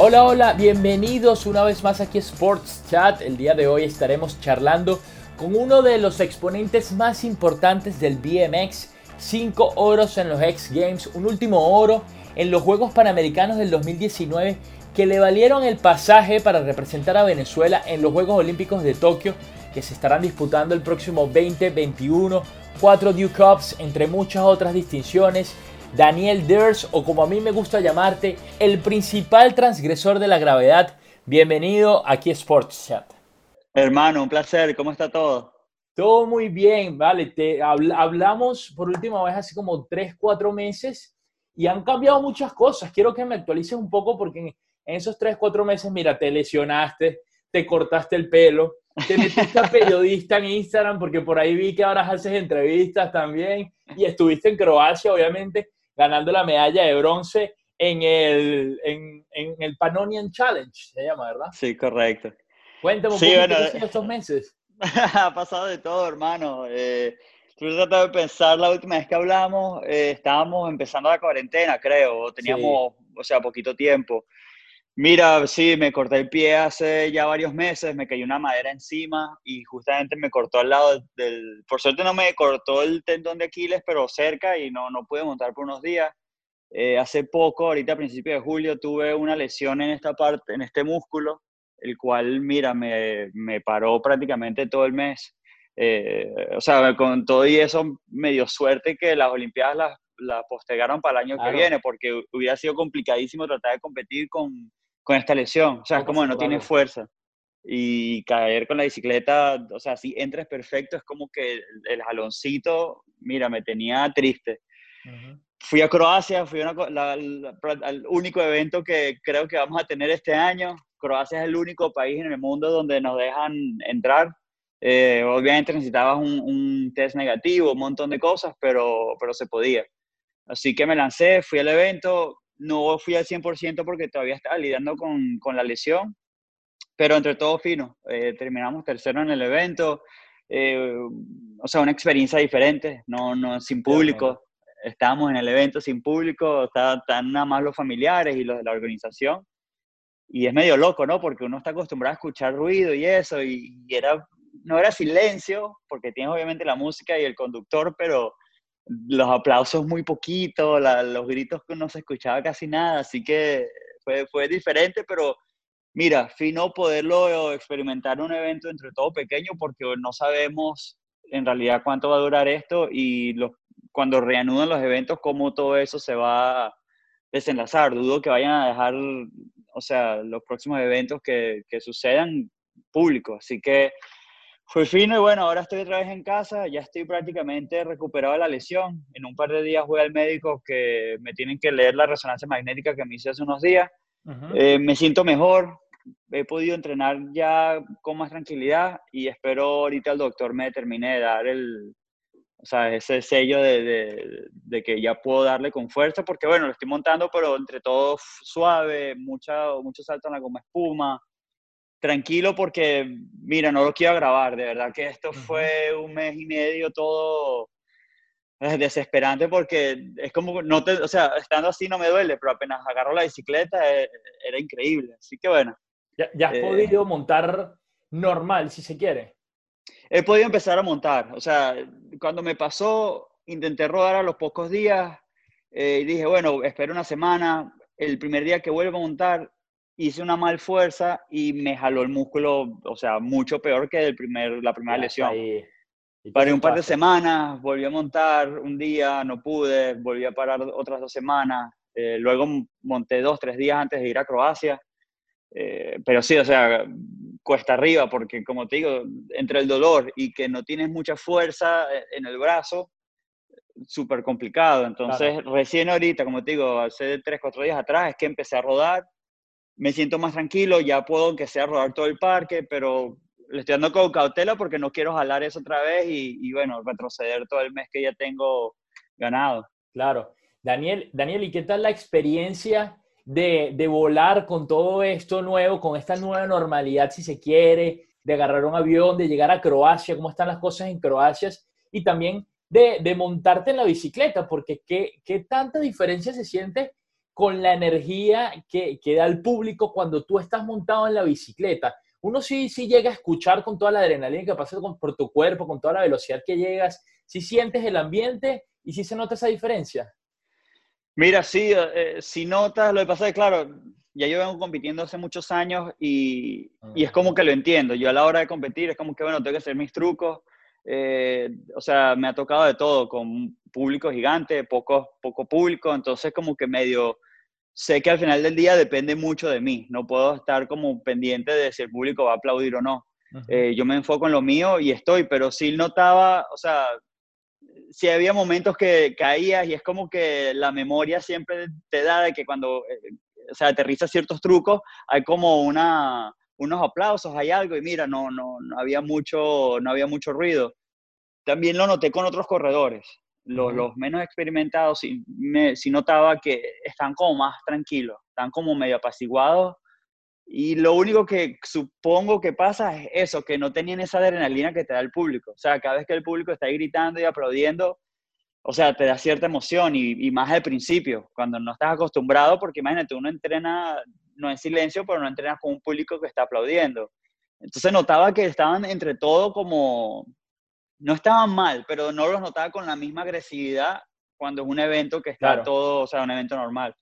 Hola, hola, bienvenidos una vez más aquí a Sports Chat. El día de hoy estaremos charlando con uno de los exponentes más importantes del BMX. Cinco oros en los X Games, un último oro en los Juegos Panamericanos del 2019 que le valieron el pasaje para representar a Venezuela en los Juegos Olímpicos de Tokio que se estarán disputando el próximo 2021. Cuatro Duke Cups, entre muchas otras distinciones Daniel Ders, o como a mí me gusta llamarte, el principal transgresor de la gravedad. Bienvenido aquí a Sports Chat. Hermano, un placer. ¿Cómo está todo? Todo muy bien, vale. Te hablamos por última vez hace como 3, 4 meses y han cambiado muchas cosas. Quiero que me actualices un poco porque en, esos 3, 4 meses, mira, te lesionaste, te cortaste el pelo, te metiste a periodista en Instagram porque por ahí vi que ahora haces entrevistas también y estuviste en Croacia, obviamente ganando la medalla de bronce en el, en, en el Pannonian Challenge, se llama, ¿verdad? Sí, correcto. Cuéntame un sí, poco bueno, estos meses. ha pasado de todo, hermano. Eh, tratando de pensar la última vez que hablamos, eh, estábamos empezando la cuarentena, creo, teníamos, o sea, poquito tiempo. Mira, sí, me corté el pie hace ya varios meses, me cayó una madera encima y justamente me cortó al lado del... Por suerte no me cortó el tendón de Aquiles, pero cerca y no, no pude montar por unos días. Eh, hace poco, ahorita a principios de julio, tuve una lesión en esta parte, en este músculo, el cual, mira, me, me paró prácticamente todo el mes. Eh, o sea, con todo y eso, me dio suerte que las Olimpiadas las, las postergaron para el año que viene, porque hubiera sido complicadísimo tratar de competir con con esta lesión. O sea, es como no tiene fuerza. Y caer con la bicicleta, o sea, si entres perfecto, es como que el, jaloncito, mira, me tenía triste. Fui a Croacia, fui al único evento que creo que vamos a tener este año. Croacia es el único país en el mundo donde nos dejan entrar. Eh, obviamente necesitabas un, un, test negativo, un montón de cosas, pero, pero se podía. Así que me lancé, fui al evento, no fui al 100% porque todavía estaba lidiando con, con la lesión, pero entre todo fino. Eh, terminamos tercero en el evento. Eh, o sea, una experiencia diferente, no, no sin público. Estábamos en el evento sin público, están nada más los familiares y los de la organización. Y es medio loco, ¿no? Porque uno está acostumbrado a escuchar ruido y eso, y, y era, no era silencio, porque tienes obviamente la música y el conductor, pero los aplausos muy poquito, los gritos que no se escuchaba casi nada, así que fue, fue diferente, pero mira, fino poderlo experimentar un evento entre todo pequeño porque no sabemos en realidad cuánto va a durar esto y cuando reanudan los eventos, cómo todo eso se va a desenlazar. Dudo que vayan a dejar, o sea, los próximos eventos que, que sucedan públicos, así que fue fino y bueno, ahora estoy otra vez en casa, ya estoy prácticamente recuperado de la lesión. En un par de días voy al médico que me tienen que leer la resonancia magnética que me hice hace unos días. Eh, me siento mejor, he podido entrenar ya con más tranquilidad y espero ahorita el doctor me termine de dar el, o sea, ese sello de, de, de, que ya puedo darle con fuerza, porque bueno, lo estoy montando, pero entre todo suave, mucha, mucho salto en la goma espuma, tranquilo porque, mira, no lo quiero grabar, de verdad que esto fue un mes y medio todo eh, desesperante porque es como, no te, o sea, estando así no me duele, pero apenas agarro la bicicleta eh, era increíble, así que bueno. Ya, has eh, podido montar normal, si se quiere. He podido empezar a montar, o sea, cuando me pasó, intenté rodar a los pocos días y dije, bueno, espero una semana, el primer día que vuelvo a montar, hice una mal fuerza y me jaló el músculo, o sea, mucho peor que el primer, la primera lesión. Paré un par de semanas, volví a montar un día, no pude, volví a parar otras dos semanas, eh, luego monté dos, tres días antes de ir a Croacia, eh, pero sí, o sea, cuesta arriba, porque como te digo, entre el dolor y que no tienes mucha fuerza eh, en el brazo, súper complicado. Entonces, recién ahorita, como te digo, hace tres, cuatro días atrás, es que empecé a rodar me siento más tranquilo, ya puedo aunque sea rodar todo el parque, pero le estoy dando con cautela porque no quiero jalar eso otra vez y, bueno, retroceder todo el mes que ya tengo ganado. Claro. Daniel, Daniel, ¿y qué tal la experiencia de, de, volar con todo esto nuevo, con esta nueva normalidad, si se quiere, de agarrar un avión, de llegar a Croacia, cómo están las cosas en Croacia y también de, de montarte en la bicicleta? Porque ¿qué, ¿qué tanta diferencia se siente con la energía que, que da el público cuando tú estás montado en la bicicleta. Uno sí, sí llega a escuchar con toda la adrenalina que pasa por tu cuerpo, con toda la velocidad que llegas, si sientes el ambiente y si se nota esa diferencia. Mira, sí, eh, si notas, lo que pasa es claro, ya yo vengo compitiendo hace muchos años y, y, es como que lo entiendo. Yo a la hora de competir es como que, bueno, tengo que hacer mis trucos. Eh, o sea, me ha tocado de todo, con público gigante, poco, poco público, entonces como que medio sé que al final del día depende mucho de mí. No puedo estar como pendiente de si el público va a aplaudir o no. Eh, yo me enfoco en lo mío y estoy, pero sí notaba, o sea, sí había momentos que caías y es como que la memoria siempre te da de que cuando, eh, o sea, aterriza ciertos trucos, hay como una, unos aplausos, hay algo y mira, no, no, no, había mucho, no había mucho ruido. También lo noté con otros corredores los, menos experimentados sí, me, notaba que están como más tranquilos, están como medio apaciguados. Y lo único que supongo que pasa es eso, que no tenían esa adrenalina que te da el público. O sea, cada vez que el público está gritando y aplaudiendo, o sea, te da cierta emoción y, más al principio, cuando no estás acostumbrado, porque imagínate, uno entrena, no en silencio, pero no entrenas con un público que está aplaudiendo. Entonces notaba que estaban entre todo como, no estaban mal, pero no los notaba con la misma agresividad cuando es un evento que está todo, o sea, un evento normal.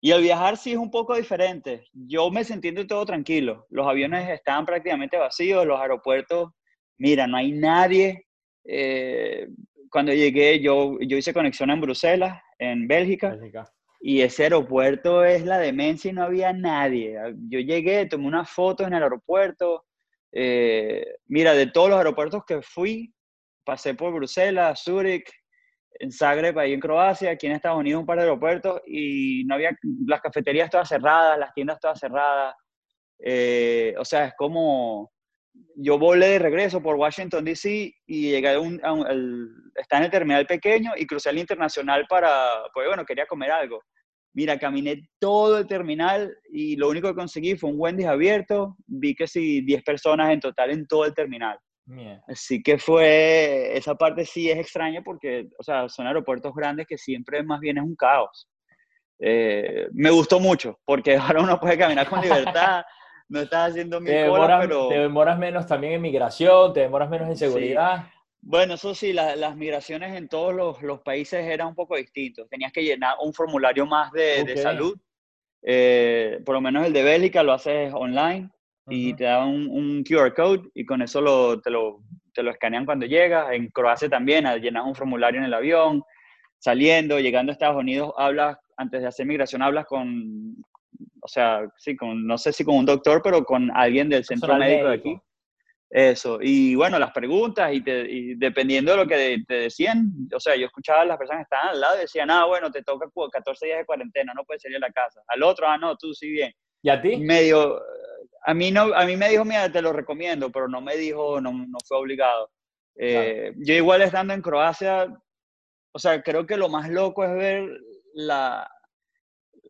Y el viajar sí es un poco diferente. Yo me sentí todo tranquilo. Los aviones estaban prácticamente vacíos, los aeropuertos, mira, no hay nadie. Eh, cuando llegué, yo, yo hice conexión en Bruselas, en Bélgica, y ese aeropuerto es la demencia y no había nadie. Yo llegué, tomé unas fotos en el aeropuerto. Eh, mira, de todos los aeropuertos que fui, pasé por Bruselas, Zúrich, en Zagreb, ahí en Croacia, aquí en Estados Unidos, un par de aeropuertos y no había, las cafeterías todas cerradas, las tiendas todas cerradas. Eh, o sea, es como, yo volé de regreso por Washington, D.C. y llegué a un, está en el terminal pequeño y crucé al internacional para, pues bueno, quería comer algo. Mira, caminé todo el terminal y lo único que conseguí fue un Wendy's abierto. Vi que sí, 10 personas en total en todo el terminal. Así que fue, esa parte sí es extraña porque, o sea, son aeropuertos grandes que siempre más bien es un caos. Eh, me gustó mucho porque ahora uno puede caminar con libertad, no estás haciendo mi te cola, pero... Te demoras menos también en migración, te demoras menos en seguridad. Bueno, eso sí, las migraciones en todos los, los, países eran un poco distintos. Tenías que llenar un formulario más de, de salud. Eh, por lo menos el de Bélgica lo haces online y te dan un, QR code y con eso lo, te, lo, te lo escanean cuando llegas. En Croacia también, llenas un formulario en el avión, saliendo, llegando a Estados Unidos, hablas, antes de hacer migración, hablas con, o sea, sí, con, no sé si con un doctor, pero con alguien del centro médico, de aquí. Eso, y bueno, las preguntas, y, te, dependiendo de lo que te decían, o sea, yo escuchaba a las personas que estaban al lado y decían, ah, bueno, te toca 14 días de cuarentena, no puedes salir de la casa. Al otro, ah, no, tú sí bien. ¿Y a ti? Medio, a mí, no, a mí me dijo, mira, te lo recomiendo, pero no me dijo, no, no fue obligado. Eh, yo igual estando en Croacia, o sea, creo que lo más loco es ver la,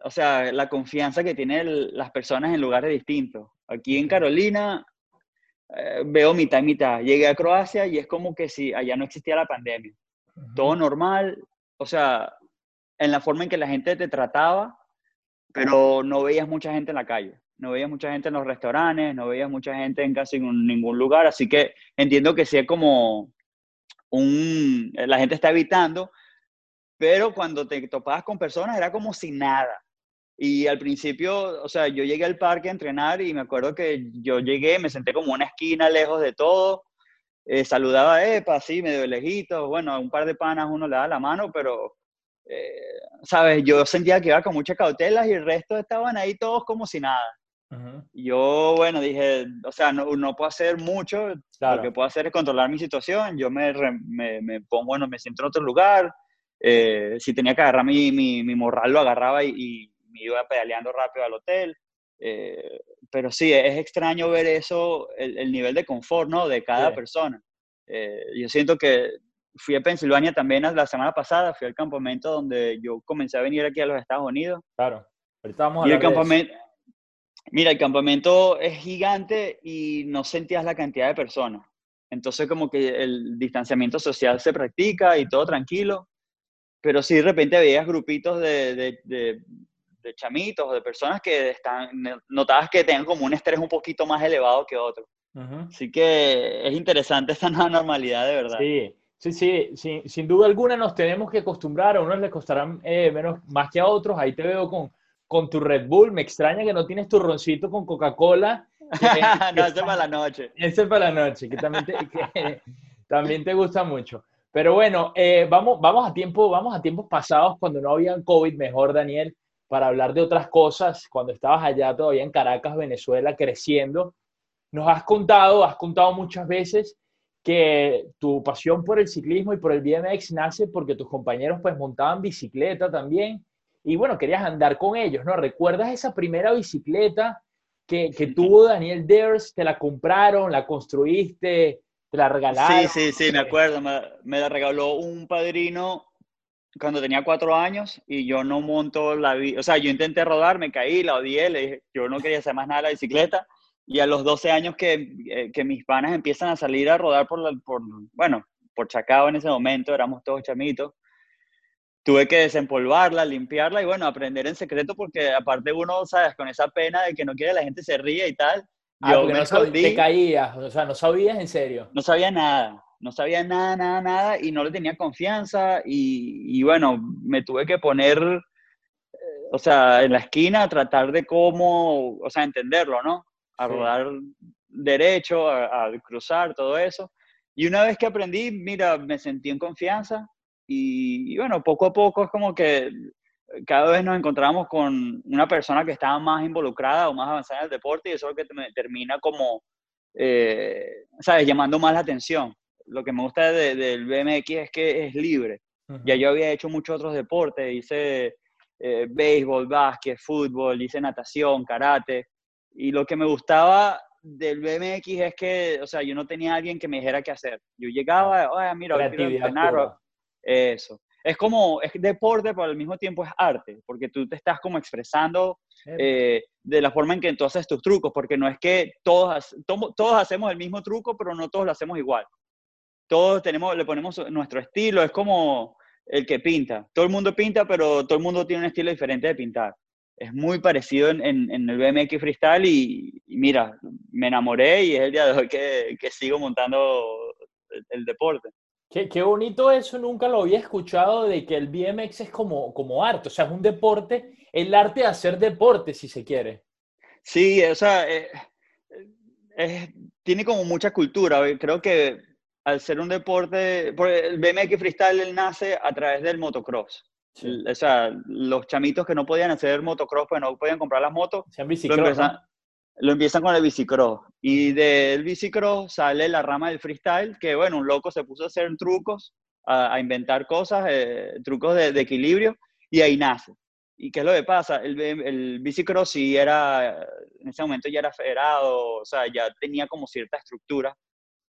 o sea, la confianza que tienen las personas en lugares distintos. Aquí en Carolina eh, veo mitad y mitad. Llegué a Croacia y es como que si allá no existía la pandemia. Todo normal, o sea, en la forma en que la gente te trataba, pero no veías mucha gente en la calle no veías mucha gente en los restaurantes, no veías mucha gente en casi ningún lugar, así que entiendo que sí es como un, la gente está evitando, pero cuando te topabas con personas era como sin nada. Y al principio, o sea, yo llegué al parque a entrenar y me acuerdo que yo llegué, me senté como una esquina lejos de todo, eh, saludaba a Epa, así, medio lejito, bueno, a un par de panas uno le da la mano, pero, eh, sabes, yo sentía que iba con muchas cautelas y el resto estaban ahí todos como si nada. Yo, bueno, dije, o sea, no, no puedo hacer mucho, lo que puedo hacer es controlar mi situación, yo me, me, me pongo, bueno, me siento en otro lugar, eh, si tenía que agarrar mi, mi, mi morral lo agarraba y, me iba pedaleando rápido al hotel, eh, pero sí, es extraño ver eso, el, el, nivel de confort, ¿no? De cada persona. Eh, yo siento que fui a Pensilvania también la semana pasada, fui al campamento donde yo comencé a venir aquí a los Estados Unidos. Claro, ahorita vamos a y el campamento, Mira, el campamento es gigante y no sentías la cantidad de personas. Entonces como que el distanciamiento social se practica y todo tranquilo, pero sí de repente veías grupitos de, chamitos o de personas que están, notabas que tenían como un estrés un poquito más elevado que otros. Así que es interesante esta nueva normalidad, de verdad. Sí, sí, sí, sin duda alguna nos tenemos que acostumbrar, a unos les costarán eh, menos, más que a otros, ahí te veo con, con tu Red Bull, me extraña que no tienes tu roncito con Coca-Cola. no, ese es para la noche. Ese es para la noche, que también te, que, también te gusta mucho. Pero bueno, eh, vamos, vamos, a tiempo, vamos a tiempos pasados cuando no había COVID, mejor Daniel, para hablar de otras cosas, cuando estabas allá todavía en Caracas, Venezuela, creciendo. Nos has contado, has contado muchas veces que tu pasión por el ciclismo y por el BMX nace porque tus compañeros pues montaban bicicleta también y bueno, querías andar con ellos, ¿no? ¿Recuerdas esa primera bicicleta que, que tuvo Daniel Ders? ¿Te la compraron, la construiste? la regalaron. Sí, sí, sí, me acuerdo. Me, la regaló un padrino cuando tenía cuatro años y yo no monto la O sea, yo intenté rodar, me caí, la odié, le dije, yo no quería hacer más nada de la bicicleta. Y a los 12 años que, eh, que mis panas empiezan a salir a rodar por, por, bueno, por Chacao en ese momento, éramos todos chamitos, tuve que desempolvarla, limpiarla y bueno, aprender en secreto porque aparte uno, sabes, con esa pena de que no quiere la gente se ría y tal, Ah, yo me no te caías, o sea, no sabías en serio. No sabía nada, no sabía nada, nada, nada y no le tenía confianza y, y bueno, me tuve que poner, eh, o sea, en la esquina a tratar de cómo, o sea, entenderlo, ¿no? A rodar derecho, a, a, cruzar, todo eso. Y una vez que aprendí, mira, me sentí en confianza y, y bueno, poco a poco es como que cada vez nos encontramos con una persona que estaba más involucrada o más avanzada en el deporte y eso es lo que termina como, eh, ¿sabes?, llamando más la atención. Lo que me gusta del BMX es que es libre. Ya yo había hecho muchos otros deportes, hice eh, béisbol, básquet, fútbol, hice natación, karate. Y lo que me gustaba del BMX es que, o sea, yo no tenía alguien que me dijera qué hacer. Yo llegaba, oye, mira, voy a entrenar. Eso es como, es deporte, pero al mismo tiempo es arte, porque tú te estás como expresando eh, de la forma en que tú haces tus trucos, porque no es que todos, todos hacemos el mismo truco, pero no todos lo hacemos igual. Todos tenemos, le ponemos nuestro estilo, es como el que pinta. Todo el mundo pinta, pero todo el mundo tiene un estilo diferente de pintar. Es muy parecido en, en, el BMX Freestyle y, mira, me enamoré y es el día de hoy que, que sigo montando el deporte. Qué, qué, bonito eso, nunca lo había escuchado de que el BMX es como, como arte, o sea, es un deporte, el arte de hacer deporte, si se quiere. Sí, o sea, eh, tiene como mucha cultura, creo que al ser un deporte, el BMX freestyle nace a través del motocross. O sea, los chamitos que no podían hacer motocross, pues no podían comprar las motos, Se han lo empiezan con el bicicross. Y del bicicross sale la rama del freestyle, que bueno, un loco se puso a hacer trucos, a, inventar cosas, eh, trucos de, equilibrio, y ahí nace. ¿Y qué es lo que pasa? El, el bicicross sí era, en ese momento ya era federado, o sea, ya tenía como cierta estructura.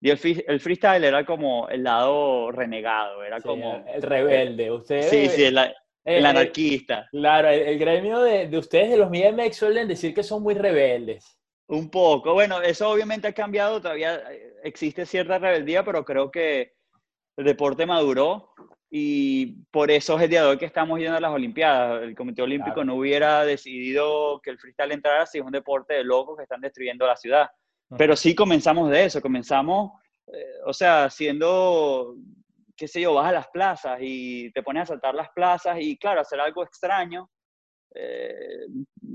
Y el, el freestyle era como el lado renegado, era como... El rebelde, usted... Sí, sí, el, el anarquista. claro, el, gremio de, de, ustedes, de los BMX, suelen decir que son muy rebeldes. Un poco. Bueno, eso obviamente ha cambiado, todavía existe cierta rebeldía, pero creo que el deporte maduró y por eso es el día de hoy que estamos yendo a las Olimpiadas. El Comité Olímpico no hubiera decidido que el freestyle entrara si es un deporte de locos que están destruyendo la ciudad. Pero sí comenzamos de eso, comenzamos, eh, o sea, siendo qué sé yo, vas a las plazas y te pones a saltar las plazas y claro, hacer algo extraño. Eh,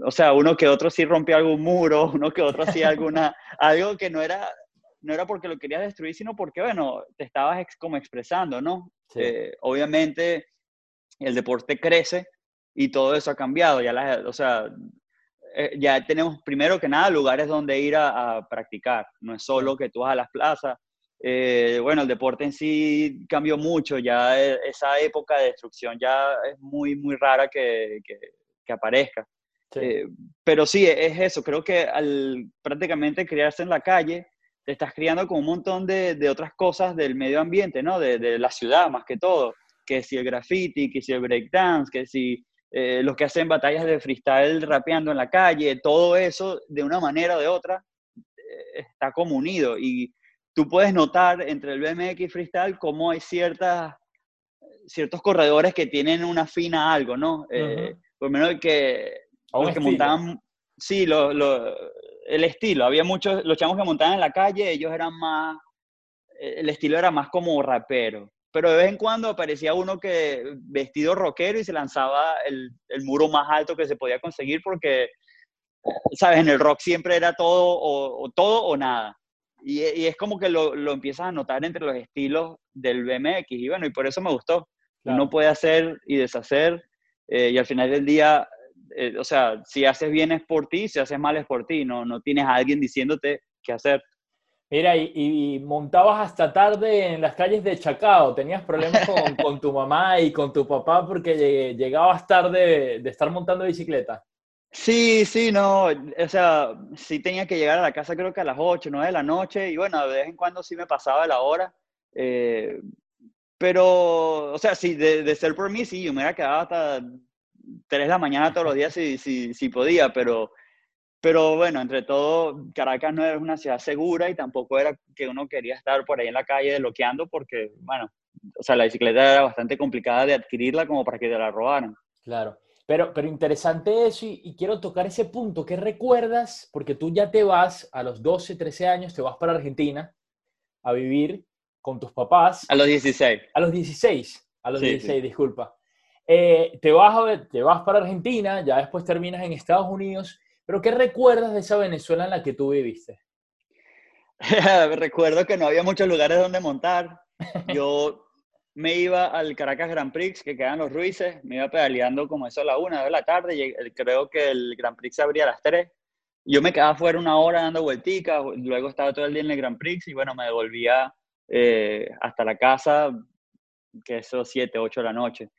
o sea, uno que otro sí rompió algún muro, uno que otro hacía alguna, algo que no era, no era porque lo querías destruir, sino porque, bueno, te estabas como expresando, ¿no? Eh, obviamente el deporte crece y todo eso ha cambiado, ya o sea, eh, ya tenemos primero que nada lugares donde ir a, a, practicar, no es solo que tú vas a las plazas, eh, bueno, el deporte en sí cambió mucho, ya e, esa época de destrucción ya es muy, muy rara que, que, aparezca. Eh, pero sí, es eso, creo que al prácticamente criarse en la calle, te estás criando con un montón de, de otras cosas del medio ambiente, ¿no? De, de, la ciudad más que todo, que si el graffiti, que si el breakdance, que si eh, los que hacen batallas de freestyle rapeando en la calle, todo eso de una manera o de otra está como unido y tú puedes notar entre el BMX y freestyle cómo hay ciertas, ciertos corredores que tienen una fina algo, ¿no? Eh, por lo menos que, los que montaban, sí, lo, lo, el estilo. Había muchos, los chamos que montaban en la calle, ellos eran más, el estilo era más como rapero. Pero de vez en cuando aparecía uno que vestido rockero y se lanzaba el, el muro más alto que se podía conseguir porque, sabes, en el rock siempre era todo o, todo o nada. Y, y, es como que lo, lo, empiezas a notar entre los estilos del BMX. Y bueno, y por eso me gustó. Uno puede hacer y deshacer. Eh, y al final del día eh, o sea, si haces bien es por ti, si haces mal es por ti, no, no tienes a alguien diciéndote qué hacer. Mira, y, montabas hasta tarde en las calles de Chacao, tenías problemas con, con tu mamá y con tu papá porque llegabas tarde de estar montando bicicleta. Sí, sí, no, o sea, sí tenía que llegar a la casa creo que a las 8, 9 de la noche y bueno, de vez en cuando sí me pasaba la hora, eh, pero, o sea, sí, de, ser por mí, sí, yo me hubiera quedado hasta 3 de la mañana todos los días si, si, si podía, pero, pero bueno, entre todo, Caracas no era una ciudad segura y tampoco era que uno quería estar por ahí en la calle desbloqueando porque, bueno, o sea, la bicicleta era bastante complicada de adquirirla como para que te la robaran. Claro, pero, pero interesante eso y, y, quiero tocar ese punto. ¿Qué recuerdas? Porque tú ya te vas a los 12, 13 años, te vas para Argentina a vivir con tus papás. A los 16. A los 16, a los 16, disculpa. Eh, te, vas a, te vas para Argentina, ya después terminas en Estados Unidos, pero ¿qué recuerdas de esa Venezuela en la que tú viviste? Recuerdo que no había muchos lugares donde montar. Yo me iba al Caracas Grand Prix, que quedan los Ruices, me iba pedaleando como eso a la una de la tarde, creo que el Grand Prix abría a las tres. Yo me quedaba fuera una hora dando vuelticas, luego estaba todo el día en el Grand Prix y bueno, me devolvía eh, hasta la casa, que eso siete, ocho de la noche.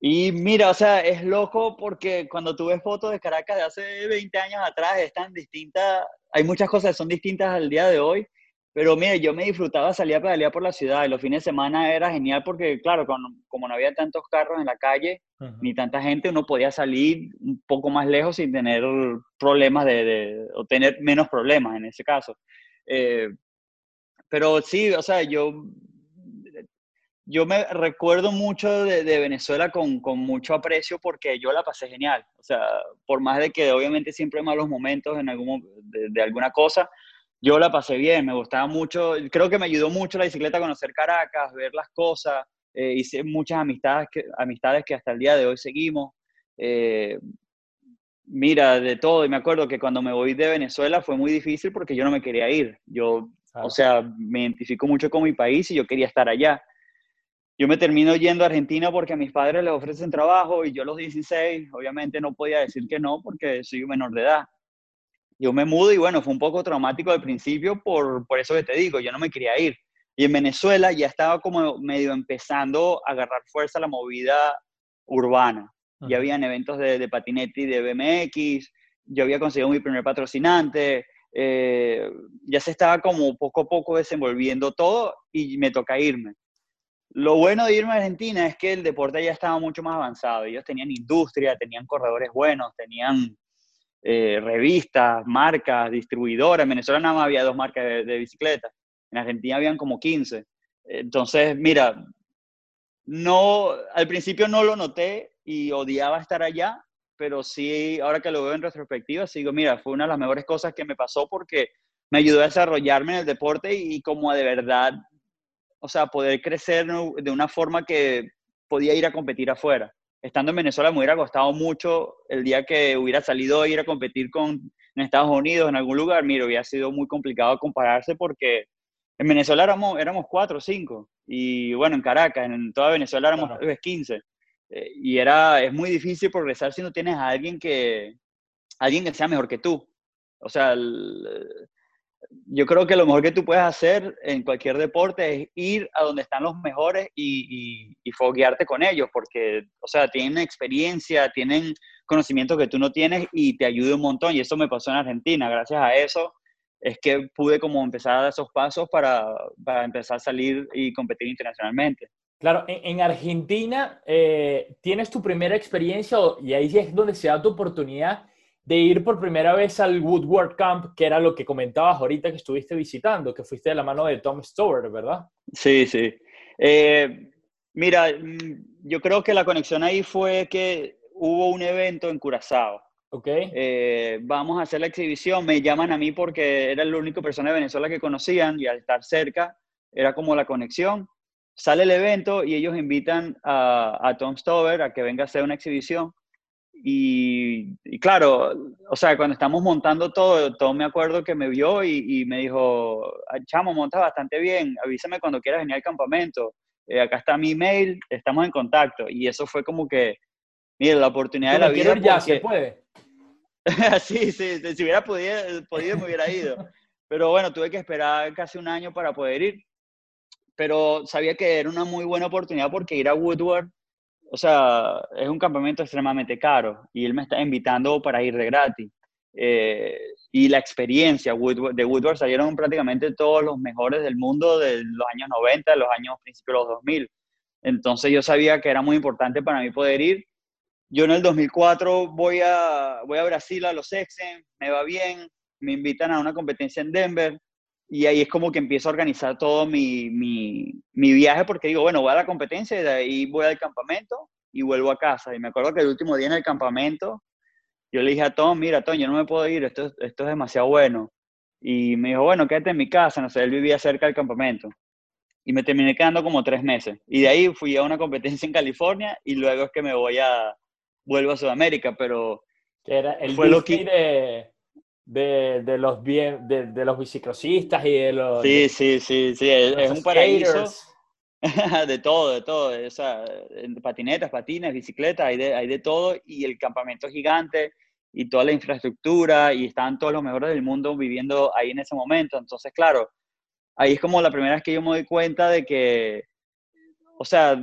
Y mira, o sea, es loco porque cuando tú ves fotos de Caracas de hace 20 años atrás, es tan distinta, hay muchas cosas que son distintas al día de hoy, pero mira, yo me disfrutaba salir a pedalear por la ciudad y los fines de semana era genial porque, claro, como no había tantos carros en la calle, ni tanta gente, uno podía salir un poco más lejos sin tener problemas de, de o tener menos problemas en ese caso. Eh, pero sí, o sea, yo yo me recuerdo mucho de, Venezuela con, con, mucho aprecio porque yo la pasé genial. O sea, por más de que obviamente siempre hay malos momentos en algún, de, alguna cosa, yo la pasé bien, me gustaba mucho. Creo que me ayudó mucho la bicicleta a conocer Caracas, ver las cosas. Eh, hice muchas amistades que, amistades que hasta el día de hoy seguimos. Eh, mira, de todo. Y me acuerdo que cuando me voy de Venezuela fue muy difícil porque yo no me quería ir. Yo, o sea, me identifico mucho con mi país y yo quería estar allá yo me termino yendo a Argentina porque a mis padres les ofrecen trabajo y yo a los 16 obviamente no podía decir que no porque soy menor de edad. Yo me mudo y bueno, fue un poco traumático al principio por, por eso que te digo, yo no me quería ir. Y en Venezuela ya estaba como medio empezando a agarrar fuerza la movida urbana. Ya habían eventos de, de patinete y de BMX, yo había conseguido mi primer patrocinante, eh, ya se estaba como poco a poco desenvolviendo todo y me toca irme. Lo bueno de irme a Argentina es que el deporte ya estaba mucho más avanzado. Ellos tenían industria, tenían corredores buenos, tenían eh, revistas, marcas, distribuidoras. En Venezuela nada más había dos marcas de, de bicicletas. En Argentina habían como 15. Entonces, mira, no, al principio no lo noté y odiaba estar allá, pero sí, ahora que lo veo en retrospectiva, sigo, mira, fue una de las mejores cosas que me pasó porque me ayudó a desarrollarme en el deporte y como de verdad o sea, poder crecer de una forma que podía ir a competir afuera. Estando en Venezuela me hubiera costado mucho el día que hubiera salido a ir a competir con, en Estados Unidos, en algún lugar, mira, hubiera sido muy complicado compararse porque en Venezuela éramos, éramos cuatro o cinco, y bueno, en Caracas, en toda Venezuela éramos claro. 15. Eh, y era, es muy difícil progresar si no tienes a alguien que, alguien que sea mejor que tú. O sea, el, yo creo que lo mejor que tú puedes hacer en cualquier deporte es ir a donde están los mejores y, y, foguearte con ellos, porque, o sea, tienen experiencia, tienen conocimiento que tú no tienes y te ayuda un montón. Y eso me pasó en Argentina. Gracias a eso es que pude como empezar a dar esos pasos para, para empezar a salir y competir internacionalmente. Claro, en Argentina eh, tienes tu primera experiencia y ahí es donde se da tu oportunidad de ir por primera vez al Woodward Camp, que era lo que comentabas ahorita que estuviste visitando, que fuiste de la mano de Tom Stover, ¿verdad? Sí, sí. Eh, mira, mm, yo creo que la conexión ahí fue que hubo un evento en Curazao. Okay. Eh, vamos a hacer la exhibición, me llaman a mí porque era la única persona de Venezuela que conocían y al estar cerca era como la conexión. Sale el evento y ellos invitan a, Tom Stover a que venga a hacer una exhibición. Y, claro, o sea, cuando estamos montando todo, todo me acuerdo que me vio y, me dijo, chamo, monta bastante bien, avísame cuando quieras venir al campamento. Eh, acá está mi email, estamos en contacto. Y eso fue como que, mira, la oportunidad de la vida. ya, se puede. sí, sí, si hubiera podido, podido me hubiera ido. Pero bueno, tuve que esperar casi un año para poder ir pero sabía que era una muy buena oportunidad porque ir a Woodward, o sea, es un campamento extremadamente caro y él me está invitando para ir de gratis. Eh, y la experiencia de Woodward salieron prácticamente todos los mejores del mundo de los años 90, de los años principios de los 2000. Entonces yo sabía que era muy importante para mí poder ir. Yo en el 2004 voy a, voy a Brasil a los Exen, me va bien, me invitan a una competencia en Denver, y ahí es como que empiezo a organizar todo mi, mi, mi, viaje porque digo, bueno, voy a la competencia y de ahí voy al campamento y vuelvo a casa. Y me acuerdo que el último día en el campamento, yo le dije a Tom, mira, Tom, yo no me puedo ir, esto, esto es demasiado bueno. Y me dijo, bueno, quédate en mi casa, no sé, él vivía cerca del campamento. Y me terminé quedando como tres meses. Y de ahí fui a una competencia en California y luego es que me voy a, vuelvo a Sudamérica, pero... Que era el fue lo que... de de, de los bien, de, de, los biciclosistas y de los... Sí, sí, sí, sí, es, un paraíso. de todo, de todo, o sea, patinetas, patines, bicicletas, hay de, hay de todo y el campamento gigante y toda la infraestructura y estaban todos los mejores del mundo viviendo ahí en ese momento. Entonces, claro, ahí es como la primera vez que yo me doy cuenta de que, o sea,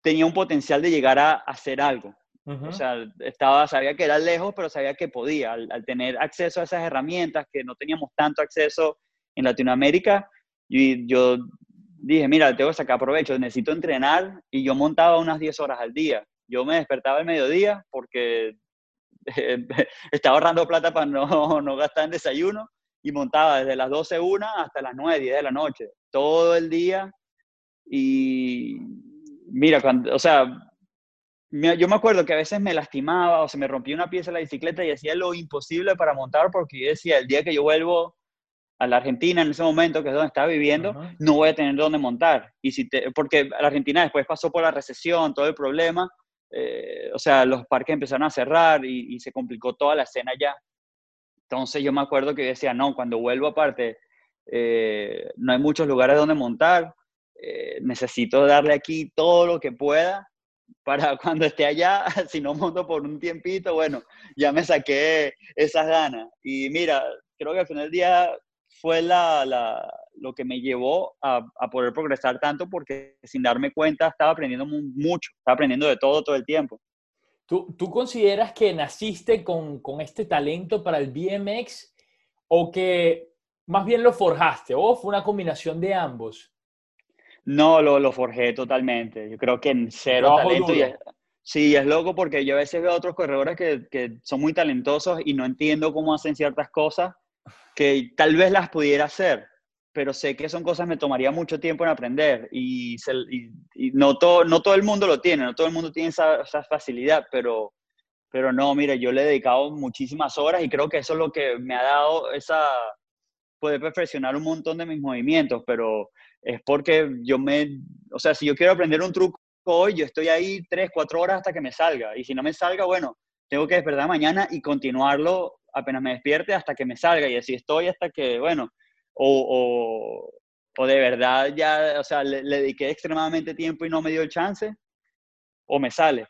tenía un potencial de llegar a hacer algo. O sea, estaba, sabía que era lejos, pero sabía que podía. Al, tener acceso a esas herramientas que no teníamos tanto acceso en Latinoamérica, y yo dije, mira, tengo que sacar provecho, necesito entrenar y yo montaba unas 10 horas al día. Yo me despertaba al mediodía porque estaba ahorrando plata para no, no gastar en desayuno y montaba desde las 12 una hasta las 9, 10 de la noche, todo el día. Y mira, cuando, o sea, yo me acuerdo que a veces me lastimaba o se me rompía una pieza de la bicicleta y hacía lo imposible para montar porque yo decía, el día que yo vuelvo a la Argentina en ese momento, que es donde estaba viviendo, no voy a tener dónde montar. Y si porque la Argentina después pasó por la recesión, todo el problema, eh, o sea, los parques empezaron a cerrar y, se complicó toda la escena ya. Entonces yo me acuerdo que yo decía, no, cuando vuelvo aparte, eh, no hay muchos lugares donde montar, eh, necesito darle aquí todo lo que pueda para cuando esté allá, si no monto por un tiempito, bueno, ya me saqué esas ganas. Y mira, creo que al final del día fue la, lo que me llevó a, a, poder progresar tanto porque sin darme cuenta estaba aprendiendo mucho, estaba aprendiendo de todo todo el tiempo. ¿Tú, tú consideras que naciste con, con este talento para el BMX o que más bien lo forjaste o fue una combinación de ambos? No, lo, lo forjé totalmente. Yo creo que en cero talento. sí, es loco porque yo a veces veo a otros corredores que, que, son muy talentosos y no entiendo cómo hacen ciertas cosas que tal vez las pudiera hacer, pero sé que son cosas que me tomaría mucho tiempo en aprender y, y, no, todo, no todo el mundo lo tiene, no todo el mundo tiene esa, esa facilidad, pero, pero no, mire, yo le he dedicado muchísimas horas y creo que eso es lo que me ha dado esa, poder perfeccionar un montón de mis movimientos, pero es porque yo me, o sea, si yo quiero aprender un truco hoy, yo estoy ahí tres, cuatro horas hasta que me salga. Y si no me salga, bueno, tengo que despertar mañana y continuarlo apenas me despierte hasta que me salga. Y así estoy hasta que, bueno, o, o, de verdad ya, o sea, le, dediqué extremadamente tiempo y no me dio el chance, o me sale.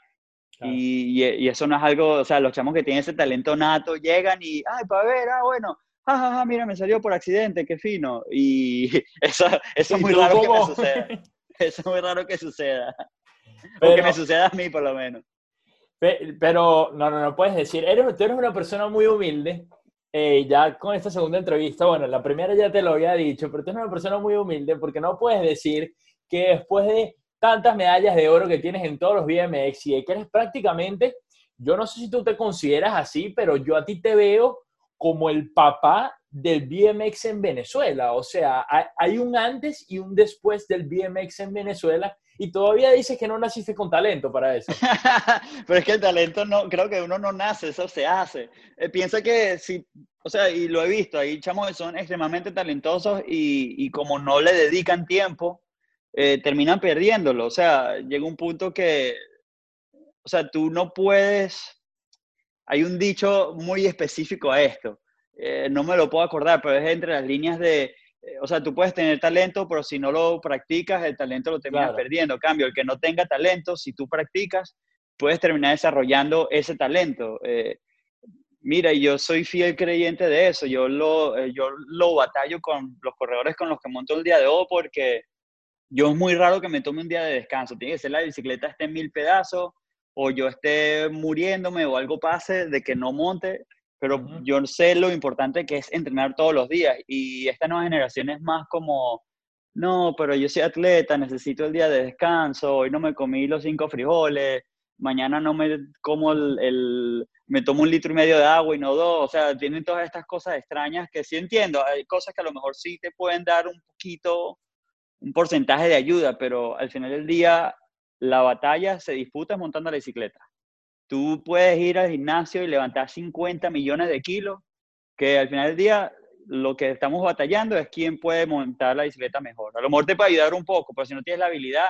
Y, y, eso no es algo, o sea, los chamos que tienen ese talento nato llegan y, ay, para ver, ah, bueno, ah, mira, me salió por accidente, qué fino. Y eso, eso es muy raro que me suceda. Eso es muy raro que suceda. Pero, o que me suceda a mí, por lo menos. Pero, no, no, no puedes decir, eres, tú eres una persona muy humilde. Eh, ya con esta segunda entrevista, bueno, la primera ya te lo había dicho, pero tú eres una persona muy humilde porque no puedes decir que después de tantas medallas de oro que tienes en todos los BMX y que eres prácticamente, yo no sé si tú te consideras así, pero yo a ti te veo como el papá del BMX en Venezuela. O sea, hay un antes y un después del BMX en Venezuela y todavía dices que no naciste con talento para eso. Pero es que el talento no, creo que uno no nace, eso se hace. Eh, piensa que si, o sea, y lo he visto, hay chamos que son extremadamente talentosos y, y como no le dedican tiempo, eh, terminan perdiéndolo. O sea, llega un punto que, o sea, tú no puedes, hay un dicho muy específico a esto eh, no me lo puedo acordar, pero es entre las líneas de, eh, o sea, tú puedes tener talento, pero si no lo practicas, el talento lo terminas perdiendo. cambio, el que no tenga talento, si tú practicas, puedes terminar desarrollando ese talento. Eh, mira, yo soy fiel creyente de eso. Yo lo, yo lo batallo con los corredores con los que monto el día de hoy porque yo es muy raro que me tome un día de descanso. Tiene que ser la bicicleta esté en mil pedazos o yo esté muriéndome o algo pase de que no monte pero yo sé lo importante que es entrenar todos los días y esta nueva generación es más como, no, pero yo soy atleta, necesito el día de descanso, hoy no me comí los cinco frijoles, mañana no me como el, me tomo un litro y medio de agua y no dos, o sea, tienen todas estas cosas extrañas que sí entiendo, hay cosas que a lo mejor sí te pueden dar un poquito, un porcentaje de ayuda, pero al final del día la batalla se disputa montando la bicicleta. Tú puedes ir al gimnasio y levantar 50 millones de kilos, que al final del día lo que estamos batallando es quién puede montar la bicicleta mejor. A lo mejor te puede ayudar un poco, pero si no tienes la habilidad,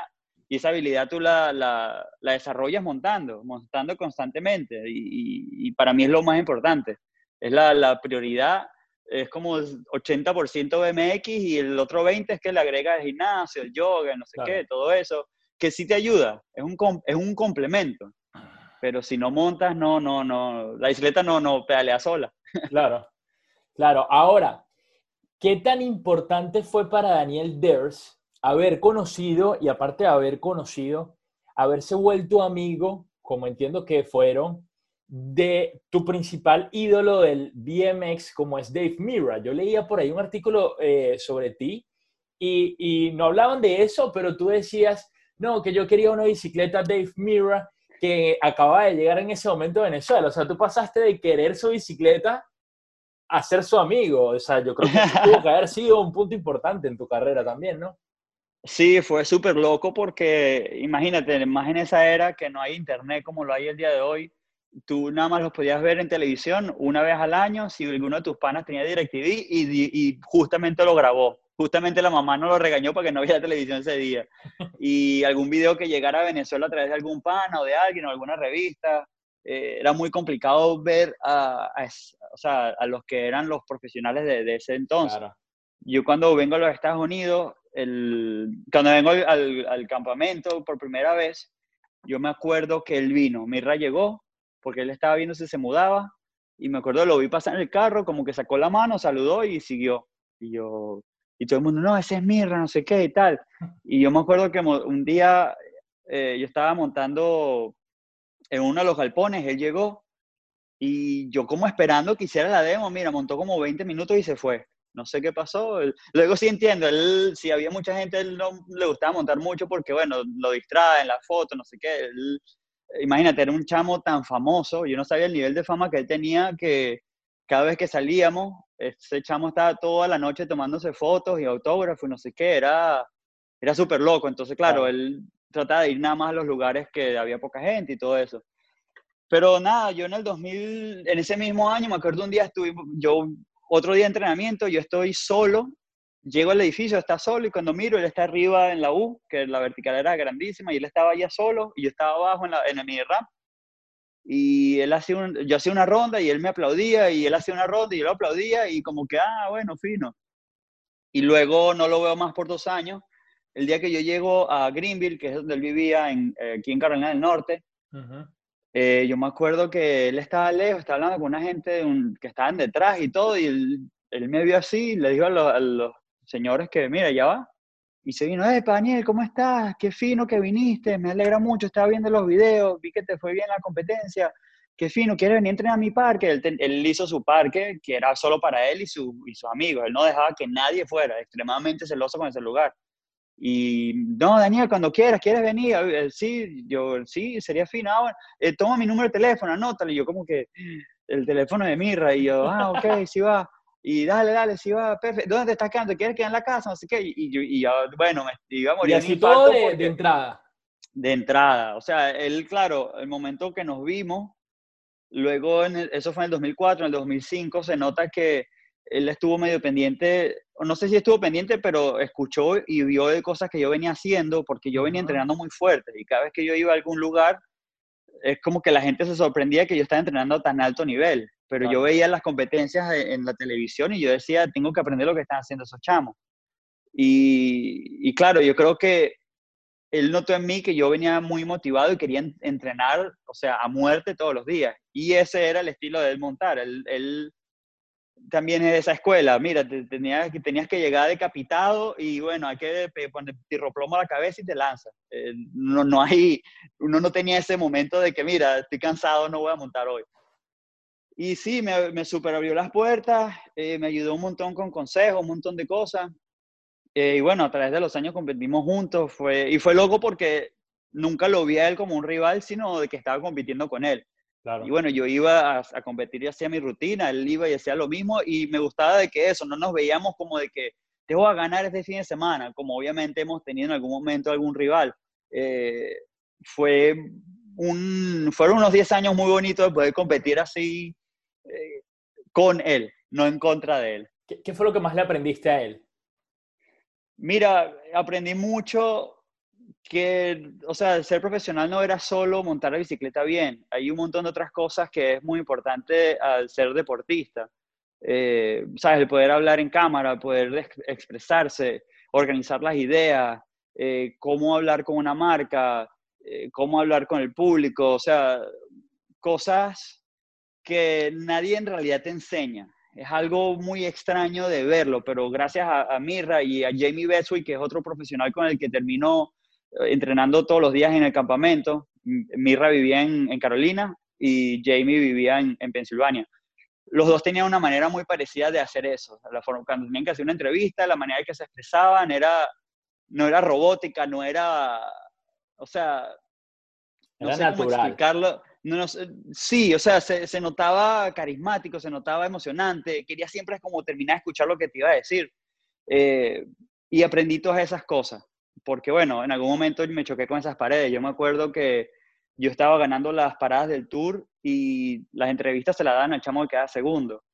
y esa habilidad tú la, la, la desarrollas montando, montando constantemente, y, y, para mí es lo más importante. Es la, la prioridad, es como 80% BMX y el otro 20% es que le agrega el gimnasio, el yoga, no sé qué, todo eso, que sí te ayuda, es un, es un complemento pero si no montas, no, no, no, la bicicleta no, no pedalea sola. Claro, claro. Ahora, ¿qué tan importante fue para Daniel Ders haber conocido, y aparte de haber conocido, haberse vuelto amigo, como entiendo que fueron, de tu principal ídolo del BMX, como es Dave Mira? Yo leía por ahí un artículo eh, sobre ti y, y no hablaban de eso, pero tú decías, no, que yo quería una bicicleta Dave Mira que acaba de llegar en ese momento a Venezuela. O sea, tú pasaste de querer su bicicleta a ser su amigo. O sea, yo creo que tuvo que haber sido un punto importante en tu carrera también, ¿no? Sí, fue súper loco porque imagínate, más en esa era que no hay internet como lo hay el día de hoy, tú nada más los podías ver en televisión una vez al año si alguno de tus panas tenía DirecTV y, y justamente lo grabó justamente la mamá no lo regañó para que no viera televisión ese día. Y algún video que llegara a Venezuela a través de algún pana o de alguien o alguna revista, eh, era muy complicado ver a, o sea, a, los que eran los profesionales de, ese entonces. Yo cuando vengo a los Estados Unidos, el, cuando vengo al, al, campamento por primera vez, yo me acuerdo que él vino, Mirra llegó, porque él estaba viendo si se mudaba, y me acuerdo, lo vi pasar en el carro, como que sacó la mano, saludó y siguió. Y yo, y todo el mundo, no, ese es Mirra, no sé qué y tal. Y yo me acuerdo que un día eh, yo estaba montando en uno de los galpones, él llegó y yo como esperando que hiciera la demo, mira, montó como 20 minutos y se fue. No sé qué pasó. Luego sí entiendo, él, si había mucha gente, él no le gustaba montar mucho porque, bueno, lo distrae en la foto, no sé qué. imagínate, era un chamo tan famoso, yo no sabía el nivel de fama que él tenía que cada vez que salíamos, ese chamo estaba toda la noche tomándose fotos y autógrafos y no sé qué, era, era súper loco. Entonces, claro, él trataba de ir nada más a los lugares que había poca gente y todo eso. Pero nada, yo en el 2000, en ese mismo año, me acuerdo un día estuve, yo, otro día de entrenamiento, yo estoy solo, llego al edificio, está solo y cuando miro, él está arriba en la U, que la vertical era grandísima, y él estaba allá solo y yo estaba abajo en, la, en el mini ramp y él hacía un, yo hacía una ronda y él me aplaudía y él hacía una ronda y yo lo aplaudía y como que, ah, bueno, fino. Y luego no lo veo más por dos años. El día que yo llego a Greenville, que es donde él vivía, en, eh, aquí en Carolina del Norte, eh, yo me acuerdo que él estaba lejos, estaba hablando con una gente que estaban detrás y todo, y él, él me vio así, le dijo a los, a los señores que, mira, ya va, y se vino, eh, Daniel, ¿cómo estás? Qué fino que viniste, me alegra mucho, estaba viendo los videos, vi que te fue bien la competencia, qué fino, ¿quieres venir a entrenar a mi parque? Él, él hizo su parque, que era solo para él y, y sus amigos, él no dejaba que nadie fuera, extremadamente celoso con ese lugar. Y, no, Daniel, cuando quieras, ¿quieres venir? Sí, yo, sí, sería fino. Ah, eh, toma mi número de teléfono, anótalo. Y yo como que, el teléfono de Mirra. Y yo, ah, ok, sí va. Y dale, dale, si va, perfecto, ¿dónde te estás quedando? ¿Quieres quedar en la casa? No sé qué, y, y, yo, bueno, me iba a morir. Y así todo de, de, entrada. De entrada, o sea, él, claro, el momento que nos vimos, luego, en eso fue en el 2004, en el 2005, se nota que él estuvo medio pendiente, no sé si estuvo pendiente, pero escuchó y vio de cosas que yo venía haciendo, porque yo venía entrenando muy fuerte, y cada vez que yo iba a algún lugar, es como que la gente se sorprendía que yo estaba entrenando a tan alto nivel pero yo veía las competencias en la televisión y yo decía, tengo que aprender lo que están haciendo esos chamos. Y, y, claro, yo creo que él notó en mí que yo venía muy motivado y quería entrenar, o sea, a muerte todos los días. Y ese era el estilo de él montar. Él, él también es de esa escuela. Mira, tenías, tenías que llegar decapitado y bueno, hay que poner tirroplomo a la cabeza y te lanzas. Eh, no, no hay, uno no tenía ese momento de que, mira, estoy cansado, no voy a montar hoy. Y sí, me, me super abrió las puertas, eh, me ayudó un montón con consejos, un montón de cosas. Eh, y bueno, a través de los años competimos juntos. Fue, y fue loco porque nunca lo vi a él como un rival, sino de que estaba compitiendo con él. Claro. Y bueno, yo iba a, competir y hacía mi rutina, él iba y hacía lo mismo. Y me gustaba de que eso, no nos veíamos como de que te voy a ganar este fin de semana, como obviamente hemos tenido en algún momento algún rival. Eh, fue un, fueron unos 10 años muy bonitos de poder competir así eh, con él, no en contra de él. ¿Qué, fue lo que más le aprendiste a él? Mira, aprendí mucho que, o sea, ser profesional no era solo montar la bicicleta bien, hay un montón de otras cosas que es muy importante al ser deportista. Eh, ¿Sabes? El poder hablar en cámara, poder expresarse, organizar las ideas, eh, cómo hablar con una marca, cómo hablar con el público, o sea, cosas que nadie en realidad te enseña. Es algo muy extraño de verlo, pero gracias a, Mirra y a Jamie Beswick, que es otro profesional con el que terminó eh, entrenando todos los días en el campamento. Mirra vivía en, Carolina y Jamie vivía en, Pensilvania. Los dos tenían una manera muy parecida de hacer eso. La forma, cuando tenían que hacer una entrevista, la manera en que se expresaban era, no era robótica, no era, o sea, no sé cómo explicarlo no, sí, o sea, se, notaba carismático, se notaba emocionante, quería siempre como terminar de escuchar lo que te iba a decir. Eh, y aprendí todas esas cosas, porque bueno, en algún momento me choqué con esas paredes. Yo me acuerdo que yo estaba ganando las paradas del tour y las entrevistas se las daban al chamo de cada segundo.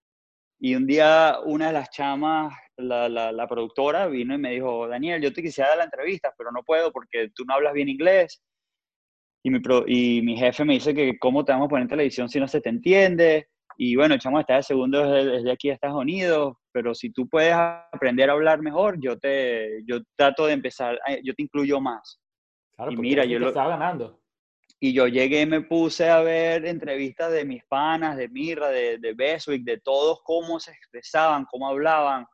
Y un día una de las chamas, la, la, la productora, vino y me dijo, Daniel, yo te quisiera dar la entrevista, pero no puedo porque tú no hablas bien inglés y mi, y mi jefe me dice que cómo te vamos a poner en televisión si no se te entiende. Y bueno, echamos está de segundo desde, aquí a Estados Unidos, pero si tú puedes aprender a hablar mejor, yo te yo trato de empezar, yo te incluyo más. Claro, y mira, yo lo estaba ganando. Y yo llegué y me puse a ver entrevistas de mis panas, de Mirra, de, de Beswick, de todos cómo se expresaban, cómo hablaban,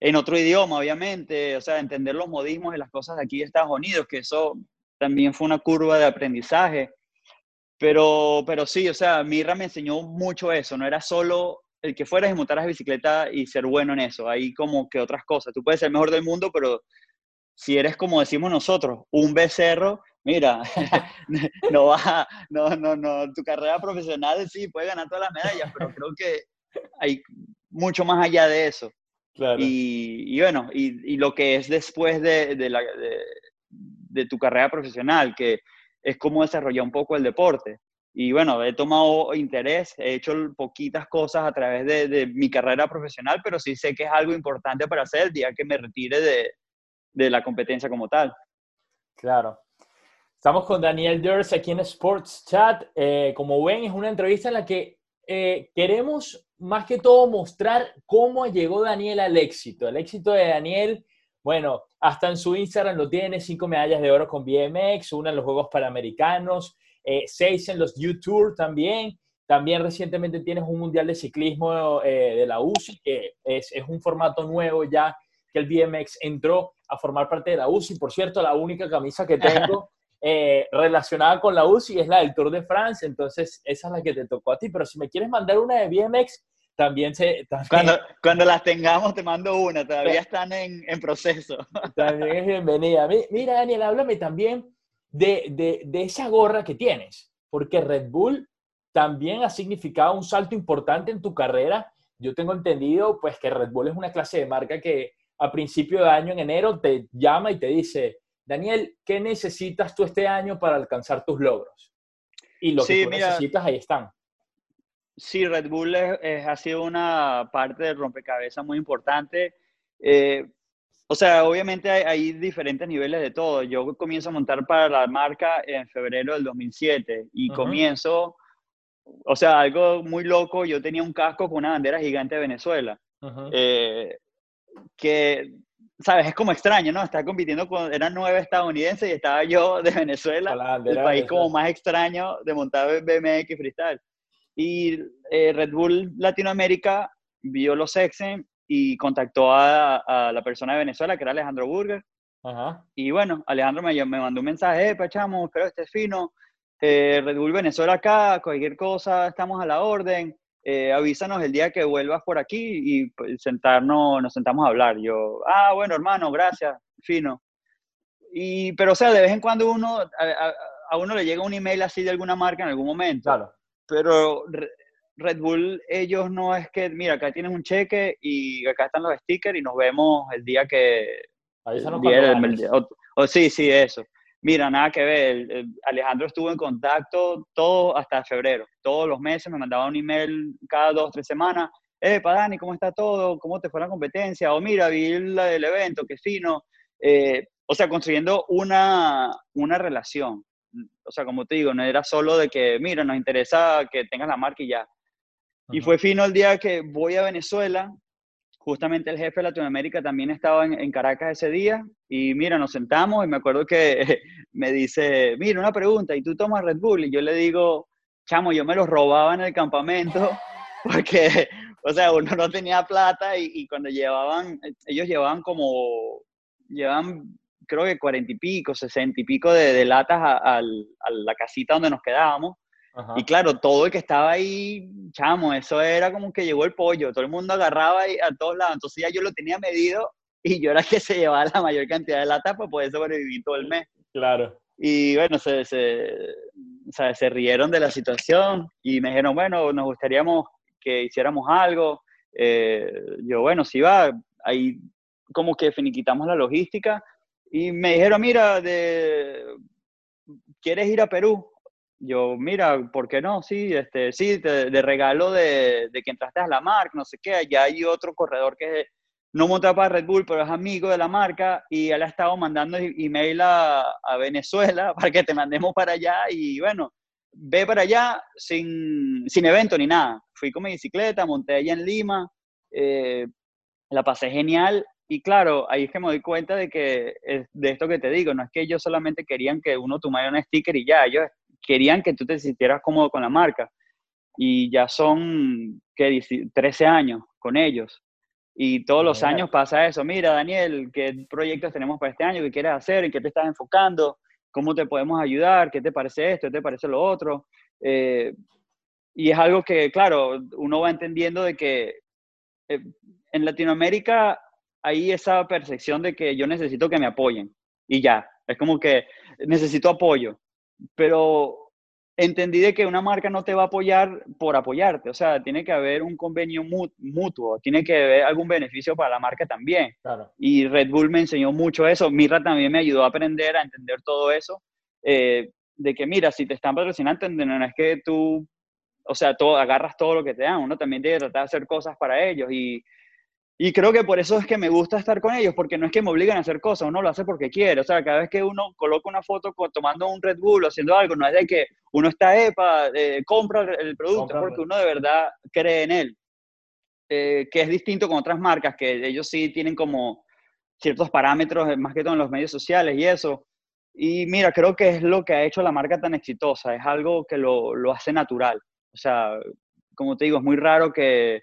en otro idioma, obviamente, o sea, entender los modismos de las cosas de aquí de Estados Unidos, que eso también fue una curva de aprendizaje. Pero, pero sí, o sea, Mirra me enseñó mucho eso, no era solo el que fueras y montaras bicicleta y ser bueno en eso, hay como que otras cosas. Tú puedes ser el mejor del mundo, pero si eres como decimos nosotros, un becerro, mira, no va, no, no, no, tu carrera profesional sí puede ganar todas las medallas, pero creo que hay mucho más allá de eso. Y, y, bueno, y, y, lo que es después de, de, la, de, de tu carrera profesional, que es cómo desarrollar un poco el deporte. Y bueno, he tomado interés, he hecho poquitas cosas a través de, mi carrera profesional, pero sí sé que es algo importante para hacer el día que me retire de, la competencia como tal. Claro. Estamos con Daniel Durs aquí en Sports Chat. Eh, como ven, es una entrevista en la que eh, queremos más que todo mostrar cómo llegó Daniel al éxito. El éxito de Daniel bueno, hasta en su Instagram lo tiene, cinco medallas de oro con BMX, una en los Juegos Panamericanos, eh, seis en los U-Tour también. También recientemente tienes un Mundial de Ciclismo eh, de la UCI, que es, es, un formato nuevo ya que el BMX entró a formar parte de la UCI. Por cierto, la única camisa que tengo eh, relacionada con la UCI es la del Tour de France, entonces esa es la que te tocó a ti. Pero si me quieres mandar una de BMX, también se... Cuando, cuando las tengamos te mando una, todavía están en, en proceso. También es bienvenida. Mira, Daniel, háblame también de, de, de, esa gorra que tienes, porque Red Bull también ha significado un salto importante en tu carrera yo tengo entendido pues que Red Bull es una clase de marca que a principio de año, en enero, te llama y te dice, Daniel, ¿qué necesitas tú este año para alcanzar tus logros? Y lo que tú necesitas, ahí están. Sí, Red Bull ha sido una parte del rompecabezas muy importante. Eh, o sea, obviamente hay, diferentes niveles de todo. Yo comienzo a montar para la marca en febrero del 2007 y comienzo, o sea, algo muy loco. Yo tenía un casco con una bandera gigante de Venezuela. Eh, que, ¿sabes? Es como extraño, ¿no? Estaba compitiendo con, eran nueve estadounidenses y estaba yo de Venezuela, el país como más extraño de montar BMX freestyle. Y eh, Red Bull Latinoamérica vio los Exen y contactó a, la persona de Venezuela, que era Alejandro Burger. Y bueno, Alejandro me, me mandó un mensaje, eh, pachamo, espero este fino, eh, Red Bull Venezuela acá, cualquier cosa, estamos a la orden, eh, avísanos el día que vuelvas por aquí y pues, sentarnos, nos sentamos a hablar. Yo, ah, bueno, hermano, gracias, fino. Y, pero, o sea, de vez en cuando uno, a, a uno le llega un email así de alguna marca en algún momento. Claro. Pero Red Bull, ellos no es que, mira, acá tienes un cheque y acá están los stickers y nos vemos el día que... o, sí, sí, eso. Mira, nada que ver. Alejandro estuvo en contacto todo hasta febrero. Todos los meses me mandaba un email cada dos, tres semanas. Eh, Dani, ¿cómo está todo? ¿Cómo te fue la competencia? O mira, vi la del evento, qué fino. Eh, o sea, construyendo una, una relación. O sea, como te digo, no era solo de que, mira, nos interesa que tengas la marca y ya. Y fue fino el día que voy a Venezuela, justamente el jefe de Latinoamérica también estaba en, Caracas ese día, y mira, nos sentamos y me acuerdo que me dice, mira, una pregunta, ¿y tú tomas Red Bull? Y yo le digo, chamo, yo me los robaba en el campamento, porque, o sea, uno no tenía plata y, cuando llevaban, ellos llevaban como, llevaban creo que cuarenta y pico, sesenta y pico de, latas a la casita donde nos quedábamos. Y claro, todo el que estaba ahí, chamo, eso era como que llegó el pollo, todo el mundo agarraba ahí a todos lados, entonces ya yo lo tenía medido y yo era que se llevaba la mayor cantidad de latas para poder sobrevivir todo el mes. Claro. Y bueno, se, se, o sea, se rieron de la situación y me dijeron, bueno, nos gustaría que hiciéramos algo. Eh, yo, bueno, si va, ahí como que finiquitamos la logística y me dijeron, mira, de, ¿quieres ir a Perú? yo, mira, ¿por qué no? Sí, este, sí, de, regalo de, de, que entraste a la marca, no sé qué, ya hay otro corredor que no monta para Red Bull, pero es amigo de la marca y él ha estado mandando email a, a Venezuela para que te mandemos para allá y bueno, ve para allá sin, sin evento ni nada. Fui con mi bicicleta, monté allá en Lima, eh, la pasé genial y claro, ahí es que me doy cuenta de que de esto que te digo, no es que ellos solamente querían que uno tomara un sticker y ya, ellos querían que tú te sintieras cómodo con la marca. Y ya son, ¿qué? 13 años con ellos. Y todos los años pasa eso. Mira, Daniel, ¿qué proyectos tenemos para este año? ¿Qué quieres hacer? ¿En qué te estás enfocando? ¿Cómo te podemos ayudar? ¿Qué te parece esto? ¿Qué te parece lo otro? Eh, y es algo que, claro, uno va entendiendo de que eh, en Latinoamérica hay esa percepción de que yo necesito que me apoyen. Y ya, es como que necesito apoyo pero entendí de que una marca no te va a apoyar por apoyarte, o sea, tiene que haber un convenio mutuo, tiene que haber algún beneficio para la marca también. Y Red Bull me enseñó mucho eso, Mirra también me ayudó a aprender, a entender todo eso, eh, de que mira, si te están patrocinando, no es que tú, o sea, todo, agarras todo lo que te dan, uno también tiene que tratar de hacer cosas para ellos y y creo que por eso es que me gusta estar con ellos, porque no es que me obliguen a hacer cosas, uno lo hace porque quiere. O sea, cada vez que uno coloca una foto tomando un Red Bull o haciendo algo, no es de que uno está, epa, eh, compra el producto, es porque uno de verdad cree en él. Eh, que es distinto con otras marcas, que ellos sí tienen como ciertos parámetros, más que todo en los medios sociales y eso. Y mira, creo que es lo que ha hecho la marca tan exitosa, es algo que lo, lo hace natural. O sea, como te digo, es muy raro que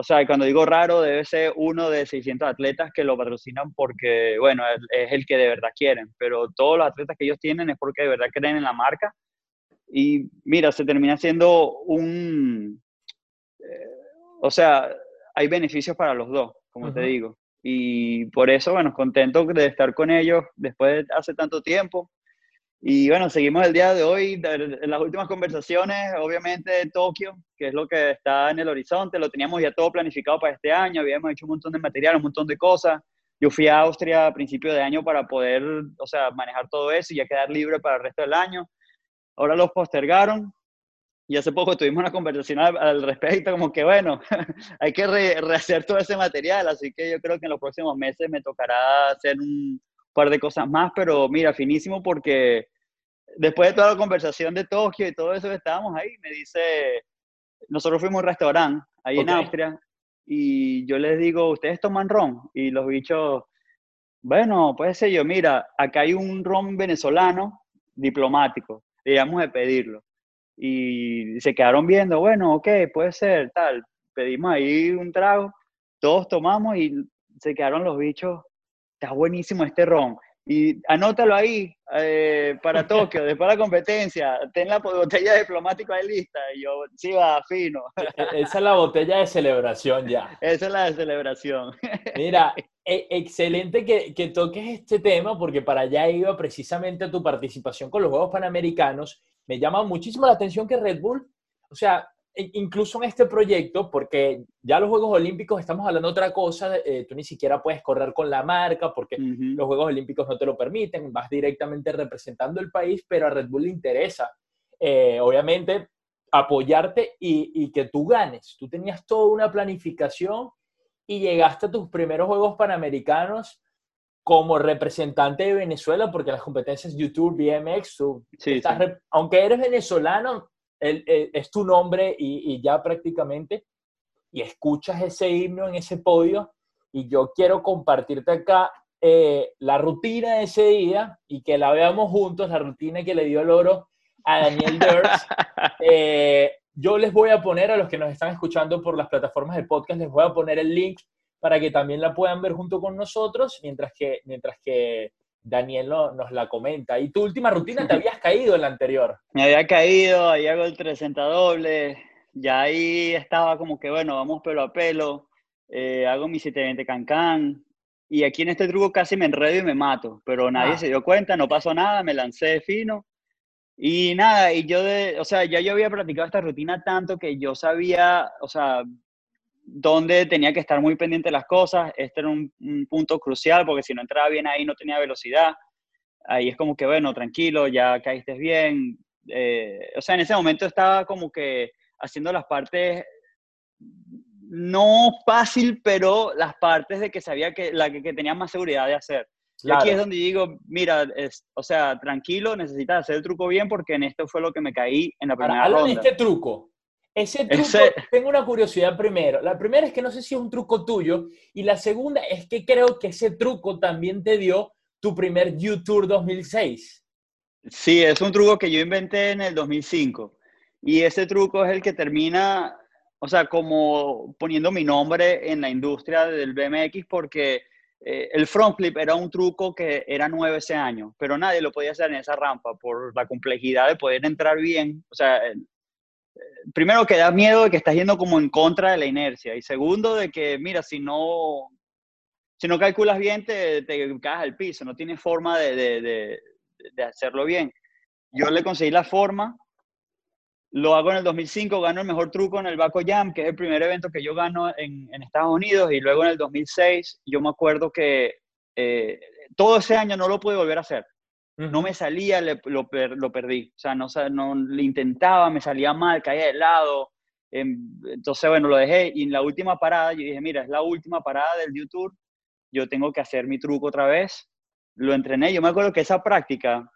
o sea, cuando digo raro, debe ser uno de 600 atletas que lo patrocinan porque, bueno, es, el que de verdad quieren, pero todos los atletas que ellos tienen es porque de verdad creen en la marca. Y mira, se termina siendo un... Eh, o sea, hay beneficios para los dos, como te digo. Y por eso, bueno, contento de estar con ellos después de hace tanto tiempo. Y bueno, seguimos el día de hoy. En las últimas conversaciones, obviamente, Tokio, que es lo que está en el horizonte, lo teníamos ya todo planificado para este año, habíamos hecho un montón de material, un montón de cosas. Yo fui a Austria a principio de año para poder, o sea, manejar todo eso y ya quedar libre para el resto del año. Ahora los postergaron y hace poco tuvimos una conversación al, respecto, como que bueno, hay que rehacer todo ese material, así que yo creo que en los próximos meses me tocará hacer un par de cosas más, pero mira, finísimo porque después de toda la conversación de Tokio y todo eso que estábamos ahí, me dice, nosotros fuimos a un restaurante ahí en Austria y yo les digo, ¿ustedes toman ron? Y los bichos, bueno, puede ser yo, mira, acá hay un ron venezolano diplomático, digamos de pedirlo y se quedaron viendo, bueno, ok, puede ser, tal. Pedimos ahí un trago, todos tomamos y se quedaron los bichos, está buenísimo este ron. Y anótalo ahí eh, para Tokio, después de la competencia, ten la botella de diplomático ahí lista. Y yo, sí, va, fino. E, e, esa es la botella de celebración ya. Esa es la de celebración. Mira, e, excelente que, que toques este tema, porque para allá iba precisamente tu participación con los Juegos Panamericanos me llama muchísimo la atención que Red Bull, o sea, incluso en este proyecto, porque ya los Juegos Olímpicos estamos hablando de otra cosa, eh, tú ni siquiera puedes correr con la marca porque los Juegos Olímpicos no te lo permiten, vas directamente representando el país, pero a Red Bull le interesa, eh, obviamente, apoyarte y, y, que tú ganes. Tú tenías toda una planificación y llegaste a tus primeros Juegos Panamericanos como representante de Venezuela, porque las competencias YouTube, BMX, aunque eres venezolano, es tu nombre y, ya prácticamente, y escuchas ese himno en ese podio, y yo quiero compartirte acá eh, la rutina de ese día y que la veamos juntos, la rutina que le dio el oro a Daniel Durs. Eh, yo les voy a poner a los que nos están escuchando por las plataformas de podcast, les voy a poner el link para que también la puedan ver junto con nosotros, mientras que, mientras que Daniel nos la comenta. ¿Y tu última rutina te habías caído en la anterior? Me había caído, ahí hago el 360 doble, ya ahí estaba como que, bueno, vamos pelo a pelo, eh, hago mi 720 cancán, y aquí en este truco casi me enredo y me mato, pero nadie ah. se dio cuenta, no pasó nada, me lancé de fino. Y nada, y yo, de, o sea, ya yo había practicado esta rutina tanto que yo sabía, o sea, donde tenía que estar muy pendiente de las cosas. Este era un, punto crucial porque si no entraba bien ahí no tenía velocidad. Ahí es como que, bueno, tranquilo, ya caíste bien. Eh, o sea, en ese momento estaba como que haciendo las partes no fácil, pero las partes de que sabía que la que, tenía más seguridad de hacer. Y aquí es donde digo, mira, es, o sea, tranquilo, necesitas hacer el truco bien porque en esto fue lo que me caí en la primera Ahora, ronda. este truco. Ese truco, tengo una curiosidad primero. La primera es que no sé si es un truco tuyo y la segunda es que creo que ese truco también te dio tu primer YouTube 2006. Sí, es un truco que yo inventé en el 2005 y ese truco es el que termina, o sea, como poniendo mi nombre en la industria del BMX porque eh, el front flip era un truco que era nuevo ese año, pero nadie lo podía hacer en esa rampa por la complejidad de poder entrar bien, o sea, primero que da miedo de que estás yendo como en contra de la inercia y segundo de que, mira, si no, si no calculas bien te, te caes al piso, no tienes forma de, de, de, hacerlo bien. Yo le conseguí la forma, lo hago en el 2005, gano el mejor truco en el Baco Jam, que es el primer evento que yo gano en, Estados Unidos, y luego en el 2006 yo me acuerdo que eh, todo ese año no lo pude volver a hacer. No me salía, lo, lo, perdí. O sea, no, no le intentaba, me salía mal, caía de lado. Em, entonces, bueno, lo dejé. Y en la última parada, yo dije, mira, es la última parada del YouTube. Yo tengo que hacer mi truco otra vez. Lo entrené. Yo me acuerdo que esa práctica,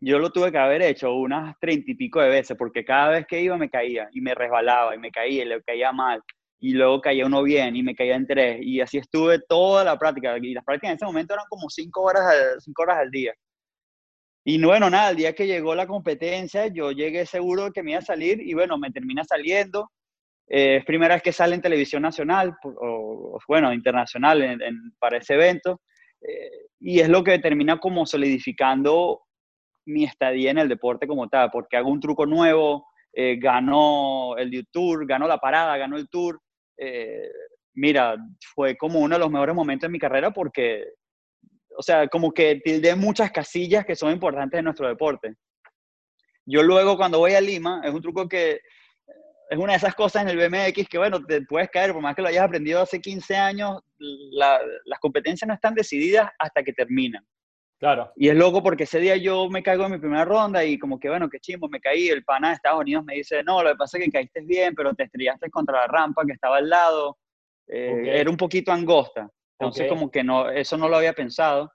yo lo tuve que haber hecho unas treinta y pico de veces, porque cada vez que iba me caía y me resbalaba y me caía y le caía mal. Y luego caía uno bien y me caía en tres. Y así estuve toda la práctica. Y las prácticas en ese momento eran como cinco horas, cinco horas al día. Y bueno, nada, el día que llegó la competencia, yo llegué seguro de que me iba a salir y bueno, me termina saliendo. Eh, es primera vez que sale en televisión nacional, o, bueno, internacional en, para ese evento. Eh, y es lo que termina como solidificando mi estadía en el deporte como tal, porque hago un truco nuevo, eh, gano el Tour, gano la parada, gano el Tour. mira, fue como uno de los mejores momentos de mi carrera porque o sea, como que tilde muchas casillas que son importantes en nuestro deporte. Yo luego cuando voy a Lima, es un truco que es una de esas cosas en el BMX que, bueno, te puedes caer, por más que lo hayas aprendido hace 15 años, las competencias no están decididas hasta que terminan. Claro. Y es loco porque ese día yo me caigo en mi primera ronda y como que, bueno, qué chimbo, me caí. El pana de Estados Unidos me dice, no, lo que pasa es que caíste bien, pero te estrellaste contra la rampa que estaba al lado. Eh, era un poquito angosta. Entonces, como que no, eso no lo había pensado.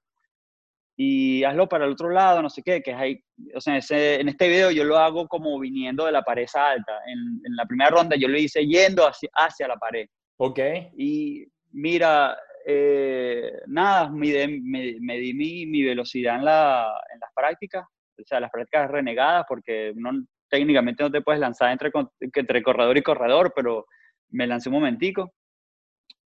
Y hazlo para el otro lado, no sé qué, que es ahí. O sea, en este video yo lo hago como viniendo de la pared alta. En, en la primera ronda yo lo hice yendo hacia, hacia la pared. Ok. Y mira, eh, nada, me, me, di mi, mi velocidad en, la, en, las prácticas, o sea, las prácticas renegadas, porque no, técnicamente no te puedes lanzar entre, entre corredor y corredor, pero me lancé un momentico.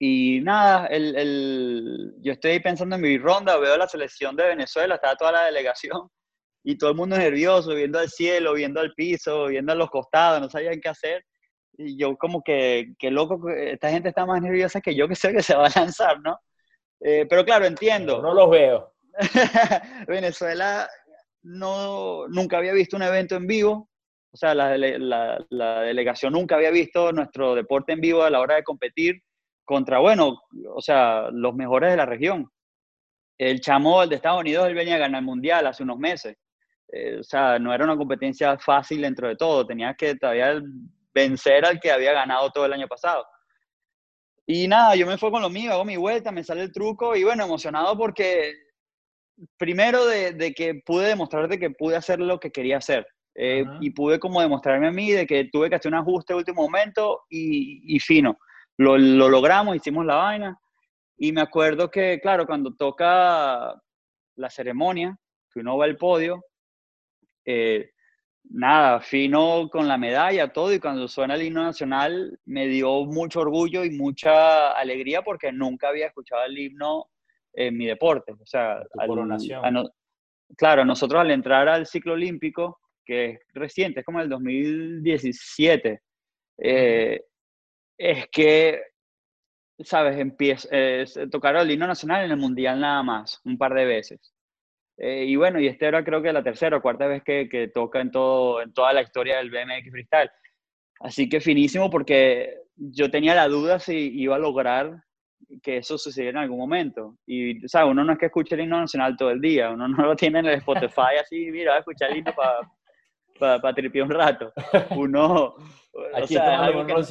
Y nada, el, el, yo estoy pensando en mi ronda, veo la selección de Venezuela, estaba toda la delegación y todo el mundo nervioso, viendo al cielo, viendo al piso, viendo a los costados, no sabían qué hacer. Y yo como que, qué loco, esta gente está más nerviosa que yo que sé que se va a lanzar, ¿no? Eh, pero claro, entiendo. No, los veo. Venezuela no, nunca había visto un evento en vivo, o sea, la, la, la, delegación nunca había visto nuestro deporte en vivo a la hora de competir contra, bueno, o sea, los mejores de la región. El chamo, el de Estados Unidos, él venía a ganar el mundial hace unos meses. Eh, o sea, no era una competencia fácil dentro de todo. Tenías que todavía vencer al que había ganado todo el año pasado. Y nada, yo me fui con lo mío, hago mi vuelta, me sale el truco y bueno, emocionado porque primero de, que pude demostrarte que pude hacer lo que quería hacer. Eh, y pude como demostrarme a mí de que tuve que hacer un ajuste último momento y, fino. Lo, lo, logramos, hicimos la vaina. Y me acuerdo que, claro, cuando toca la ceremonia, que uno va al podio, eh, nada, fino con la medalla, todo, y cuando suena el himno nacional me dio mucho orgullo y mucha alegría porque nunca había escuchado el himno en mi deporte. O sea, claro, nosotros al entrar al ciclo olímpico, que es reciente, es como el 2017, eh, es que, ¿sabes? Empieza, eh, tocaron el himno nacional en el Mundial nada más, un par de veces. Eh, y bueno, y este era creo que la tercera o cuarta vez que, que, toca en, todo, en toda la historia del BMX Freestyle. Así que finísimo porque yo tenía la duda si iba a lograr que eso sucediera en algún momento. Y, ¿sabes? Uno no es que escuche el himno nacional todo el día, uno no lo tiene en el Spotify así, mira, escuchar el himno para pa, tripiar un rato. Uno... Aquí o sea, un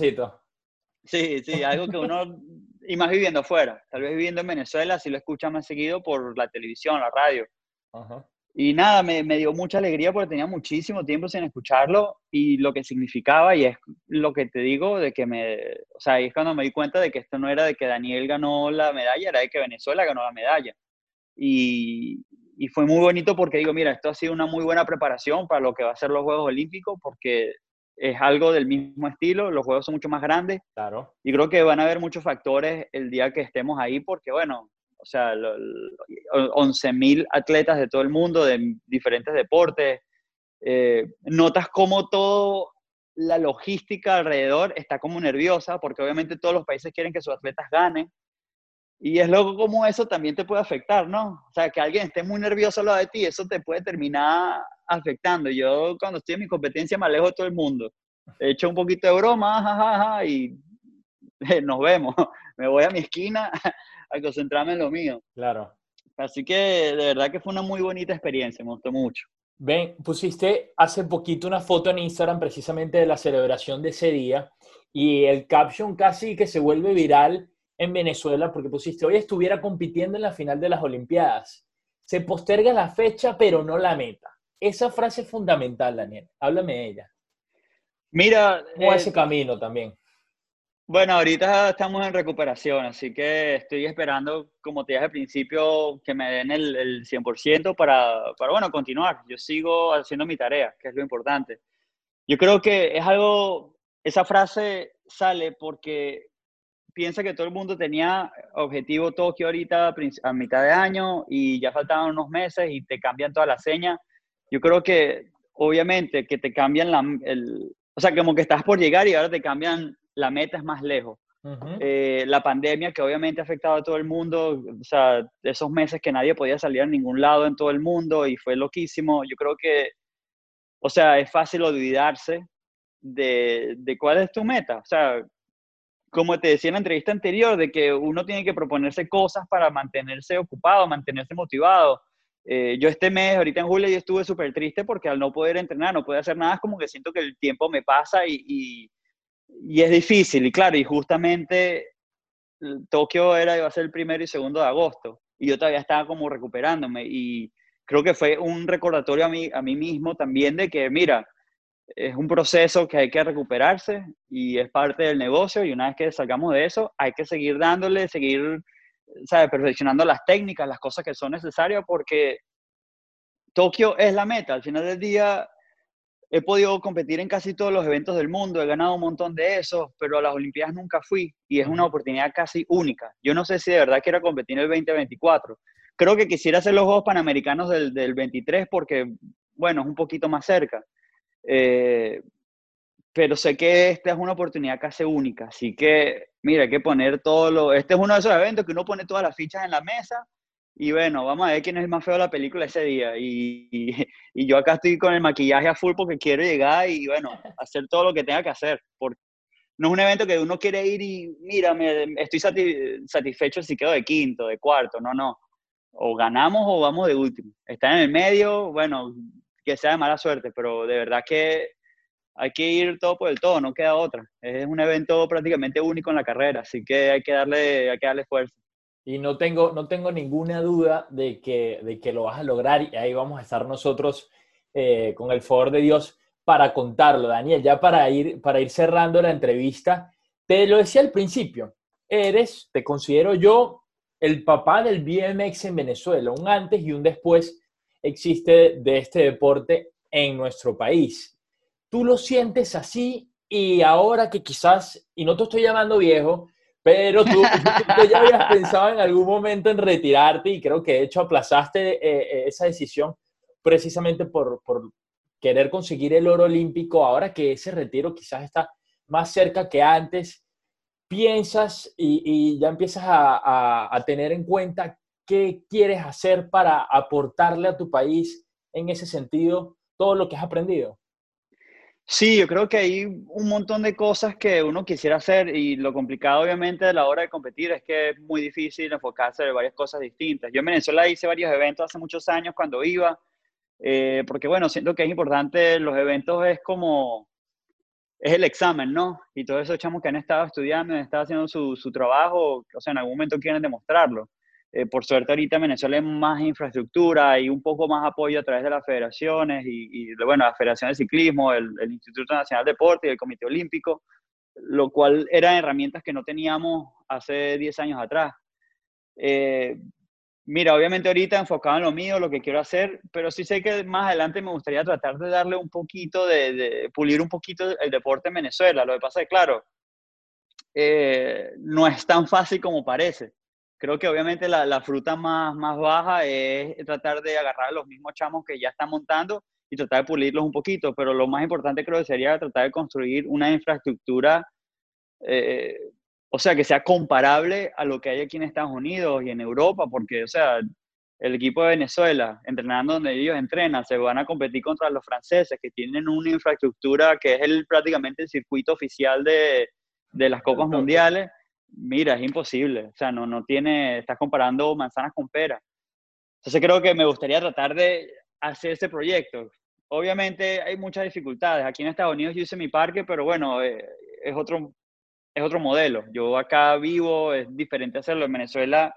Sí, sí, algo que uno, y más viviendo afuera, tal vez viviendo en Venezuela, si lo escucha más seguido por la televisión, la radio. Y nada, me, me, dio mucha alegría porque tenía muchísimo tiempo sin escucharlo y lo que significaba, y es lo que te digo, de que me, o sea, ahí es cuando me di cuenta de que esto no era de que Daniel ganó la medalla, era de que Venezuela ganó la medalla. Y, y fue muy bonito porque digo, mira, esto ha sido una muy buena preparación para lo que va a ser los Juegos Olímpicos, porque es algo del mismo estilo, los juegos son mucho más grandes. Claro. Y creo que van a haber muchos factores el día que estemos ahí, porque bueno, o sea, 11.000 atletas de todo el mundo, de diferentes deportes. Eh, notas como todo la logística alrededor está como nerviosa, porque obviamente todos los países quieren que sus atletas ganen. Y es loco como eso también te puede afectar, ¿no? O sea, que alguien esté muy nervioso lo de ti, eso te puede terminar afectando. Yo cuando estoy en mi competencia me alejo de todo el mundo. He hecho un poquito de broma, jajaja, y nos vemos. Me voy a mi esquina a concentrarme en lo mío. Claro. Así que de verdad que fue una muy bonita experiencia, me gustó mucho. Ven, pusiste hace poquito una foto en Instagram precisamente de la celebración de ese día y el caption casi que se vuelve viral en Venezuela porque pusiste, hoy estuviera compitiendo en la final de las Olimpiadas. Se posterga la fecha, pero no la meta. Esa frase es fundamental, Daniel. Háblame de ella. Mira. ¿Cómo eh, ese camino también? Bueno, ahorita estamos en recuperación, así que estoy esperando, como te dije al principio, que me den el, el 100% para, para, bueno, continuar. Yo sigo haciendo mi tarea, que es lo importante. Yo creo que es algo, esa frase sale porque piensa que todo el mundo tenía objetivo Tokio ahorita a mitad de año y ya faltaban unos meses y te cambian toda la seña. Yo creo que, obviamente, que te cambian la, el, o sea, como que estás por llegar y ahora te cambian la meta es más lejos. eh, la pandemia que obviamente ha afectado a todo el mundo, o sea, esos meses que nadie podía salir a ningún lado en todo el mundo y fue loquísimo, yo creo que, o sea, es fácil olvidarse de, de cuál es tu meta, o sea, como te decía en la entrevista anterior, de que uno tiene que proponerse cosas para mantenerse ocupado, mantenerse motivado. Eh, yo este mes, ahorita en julio, yo estuve súper triste porque al no poder entrenar, no poder hacer nada, es como que siento que el tiempo me pasa y, y, y es difícil. Y claro, y justamente Tokio era, iba a ser el primero y segundo de agosto y yo todavía estaba como recuperándome y creo que fue un recordatorio a mí, a mí mismo también de que, mira, es un proceso que hay que recuperarse y es parte del negocio y una vez que salgamos de eso hay que seguir dándole, seguir ¿sabe? perfeccionando las técnicas, las cosas que son necesarias porque Tokio es la meta. Al final del día he podido competir en casi todos los eventos del mundo, he ganado un montón de esos, pero a las Olimpiadas nunca fui y es una oportunidad casi única. Yo no sé si de verdad quiero competir en el 2024. Creo que quisiera hacer los Juegos Panamericanos del, del 23 porque, bueno, es un poquito más cerca eh, pero sé que esta es una oportunidad casi única, así que, mira, hay que poner todo lo... Este es uno de esos eventos que uno pone todas las fichas en la mesa y bueno, vamos a ver quién es el más feo de la película ese día. Y, y, yo acá estoy con el maquillaje a full porque quiero llegar y bueno, hacer todo lo que tenga que hacer. Porque no es un evento que uno quiere ir y, mira, me, estoy satisfecho si quedo de quinto, de cuarto, no, no. O ganamos o vamos de último. Está en el medio, bueno, que sea de mala suerte, pero de verdad que hay que ir todo por el todo, no queda otra. Es un evento prácticamente único en la carrera, así que hay que darle, hay que darle fuerza. Y no tengo, no tengo ninguna duda de que, de que lo vas a lograr y ahí vamos a estar nosotros eh, con el favor de Dios para contarlo. Daniel, ya para ir, para ir cerrando la entrevista, te lo decía al principio, eres, te considero yo, el papá del BMX en Venezuela, un antes y un después existe de este deporte en nuestro país. ¿Tú lo sientes así? Y ahora que quizás, y no te estoy llamando viejo, pero tú, ya habías pensado en algún momento en retirarte y creo que de hecho aplazaste eh, eh, esa decisión precisamente por, por querer conseguir el oro olímpico, ahora que ese retiro quizás está más cerca que antes, piensas y, y ya empiezas a, a, a, tener en cuenta qué quieres hacer para aportarle a tu país en ese sentido todo lo que has aprendido? Sí, yo creo que hay un montón de cosas que uno quisiera hacer y lo complicado obviamente a la hora de competir es que es muy difícil enfocarse en varias cosas distintas. Yo en Venezuela hice varios eventos hace muchos años cuando iba, eh, porque bueno, siento que es importante, los eventos es como, es el examen, ¿no? Y todos esos chamos que han estado estudiando, han estado haciendo su, su trabajo, o sea, en algún momento quieren demostrarlo. Eh, por suerte ahorita en Venezuela hay más infraestructura y un poco más apoyo a través de las federaciones y, bueno, la Federación de Ciclismo, el, Instituto Nacional de Deporte y el Comité Olímpico, lo cual eran herramientas que no teníamos hace 10 años atrás. Eh, mira, obviamente ahorita enfocado en lo mío, lo que quiero hacer, pero sí sé que más adelante me gustaría tratar de darle un poquito, de, pulir un poquito el deporte en Venezuela. Lo que pasa es, claro, eh, no es tan fácil como parece creo que obviamente la, la, fruta más, más baja es tratar de agarrar a los mismos chamos que ya están montando y tratar de pulirlos un poquito, pero lo más importante creo que sería tratar de construir una infraestructura, eh, o sea, que sea comparable a lo que hay aquí en Estados Unidos y en Europa, porque, o sea, el equipo de Venezuela, entrenando donde ellos entrenan, se van a competir contra los franceses, que tienen una infraestructura que es el, prácticamente el circuito oficial de, de las Copas Mundiales mira, es imposible, o sea, no, no tiene, estás comparando manzanas con peras. Entonces creo que me gustaría tratar de hacer ese proyecto. Obviamente hay muchas dificultades. Aquí en Estados Unidos yo hice mi parque, pero bueno, eh, es, otro, es otro modelo. Yo acá vivo, es diferente hacerlo. En Venezuela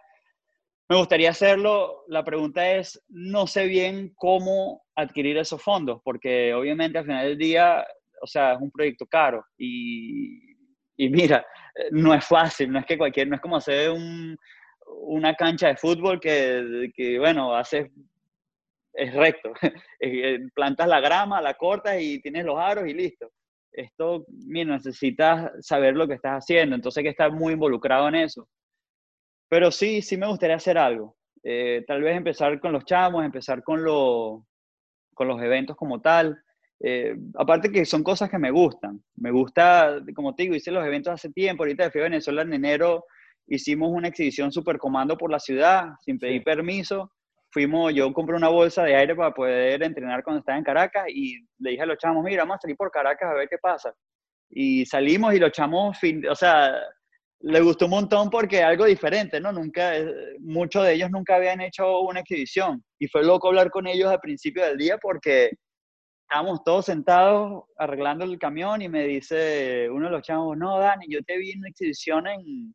me gustaría hacerlo. La pregunta es, no sé bien cómo adquirir esos fondos, porque obviamente al final del día, o sea, es un proyecto caro. Y, y mira, no es fácil, no es que cualquier, no es como hacer un, una cancha de fútbol que, que bueno, hace es recto. Plantas la grama, la cortas y tienes los aros y listo. Esto, mira, necesitas saber lo que estás haciendo, entonces hay que estar muy involucrado en eso. Pero sí, sí me gustaría hacer algo. Eh, tal vez empezar con los chamos, empezar con, lo, con los eventos como tal. Eh, aparte que son cosas que me gustan. Me gusta, como te digo, hice los eventos hace tiempo, ahorita fui a Venezuela en enero, hicimos una exhibición super comando por la ciudad, sin pedir permiso. Fuimos, yo compré una bolsa de aire para poder entrenar cuando estaba en Caracas y le dije a los chamos, mira, vamos a salir por Caracas a ver qué pasa. Y salimos y los chamos, o sea, le gustó un montón porque algo diferente, ¿no? Nunca, eh, muchos de ellos nunca habían hecho una exhibición y fue loco hablar con ellos al principio del día porque estábamos todos sentados arreglando el camión y me dice uno de los chavos, no, Dani, yo te vi en una exhibición en,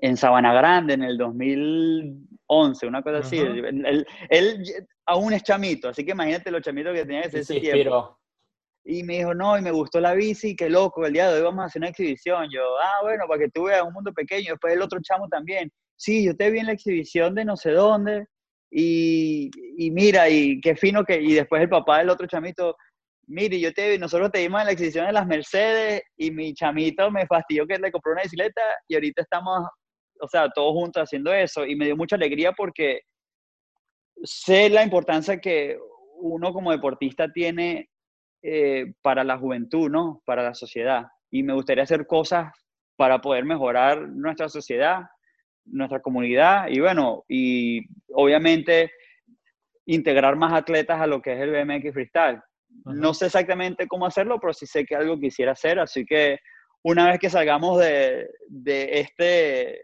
en Sabana Grande en el 2011, una cosa así. Él, aún es chamito, así que imagínate los chamitos que tenía ese, ese tiempo. Y me dijo, no, y me gustó la bici, qué loco, el día de hoy vamos a hacer una exhibición. Yo, ah, bueno, para que tú veas un mundo pequeño. Después el otro chamo también. Sí, yo te vi en la exhibición de no sé dónde. Y, mira, y qué fino que. Y después el papá del otro chamito, mire, yo te nosotros te vimos en la exhibición de las Mercedes y mi chamito me fastidió que le compró una bicicleta y ahorita estamos, o sea, todos juntos haciendo eso. Y me dio mucha alegría porque sé la importancia que uno como deportista tiene eh, para la juventud, ¿no? Para la sociedad. Y me gustaría hacer cosas para poder mejorar nuestra sociedad, nuestra comunidad y bueno, y obviamente integrar más atletas a lo que es el BMX Freestyle. No sé exactamente cómo hacerlo, pero sí sé que algo quisiera hacer, así que una vez que salgamos de, de, este,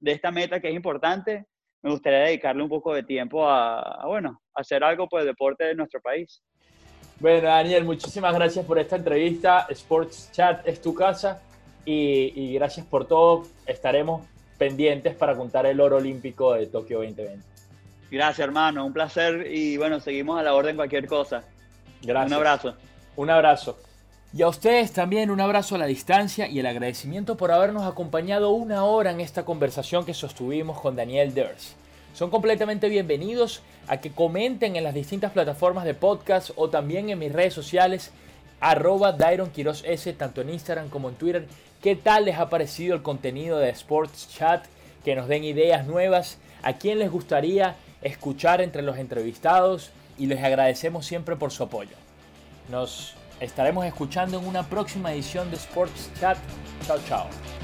de esta meta que es importante, me gustaría dedicarle un poco de tiempo a, a bueno, hacer algo por el deporte de nuestro país. Bueno, Daniel, muchísimas gracias por esta entrevista. Sports Chat es tu casa y, gracias por todo. Estaremos pendientes para contar el oro olímpico de Tokio 2020. Gracias, hermano. Un placer y bueno, seguimos a la orden cualquier cosa. Gracias. Un abrazo. Un abrazo. Y a ustedes también un abrazo a la distancia y el agradecimiento por habernos acompañado una hora en esta conversación que sostuvimos con Daniel Ders. Son completamente bienvenidos a que comenten en las distintas plataformas de podcast o también en mis redes sociales arroba Dairon S, tanto en Instagram como en Twitter. ¿Qué tal les ha parecido el contenido de Sports Chat? Que nos den ideas nuevas. ¿A quién les gustaría escuchar entre los entrevistados? Y les agradecemos siempre por su apoyo. Nos estaremos escuchando en una próxima edición de Sports Chat. Chao, chao.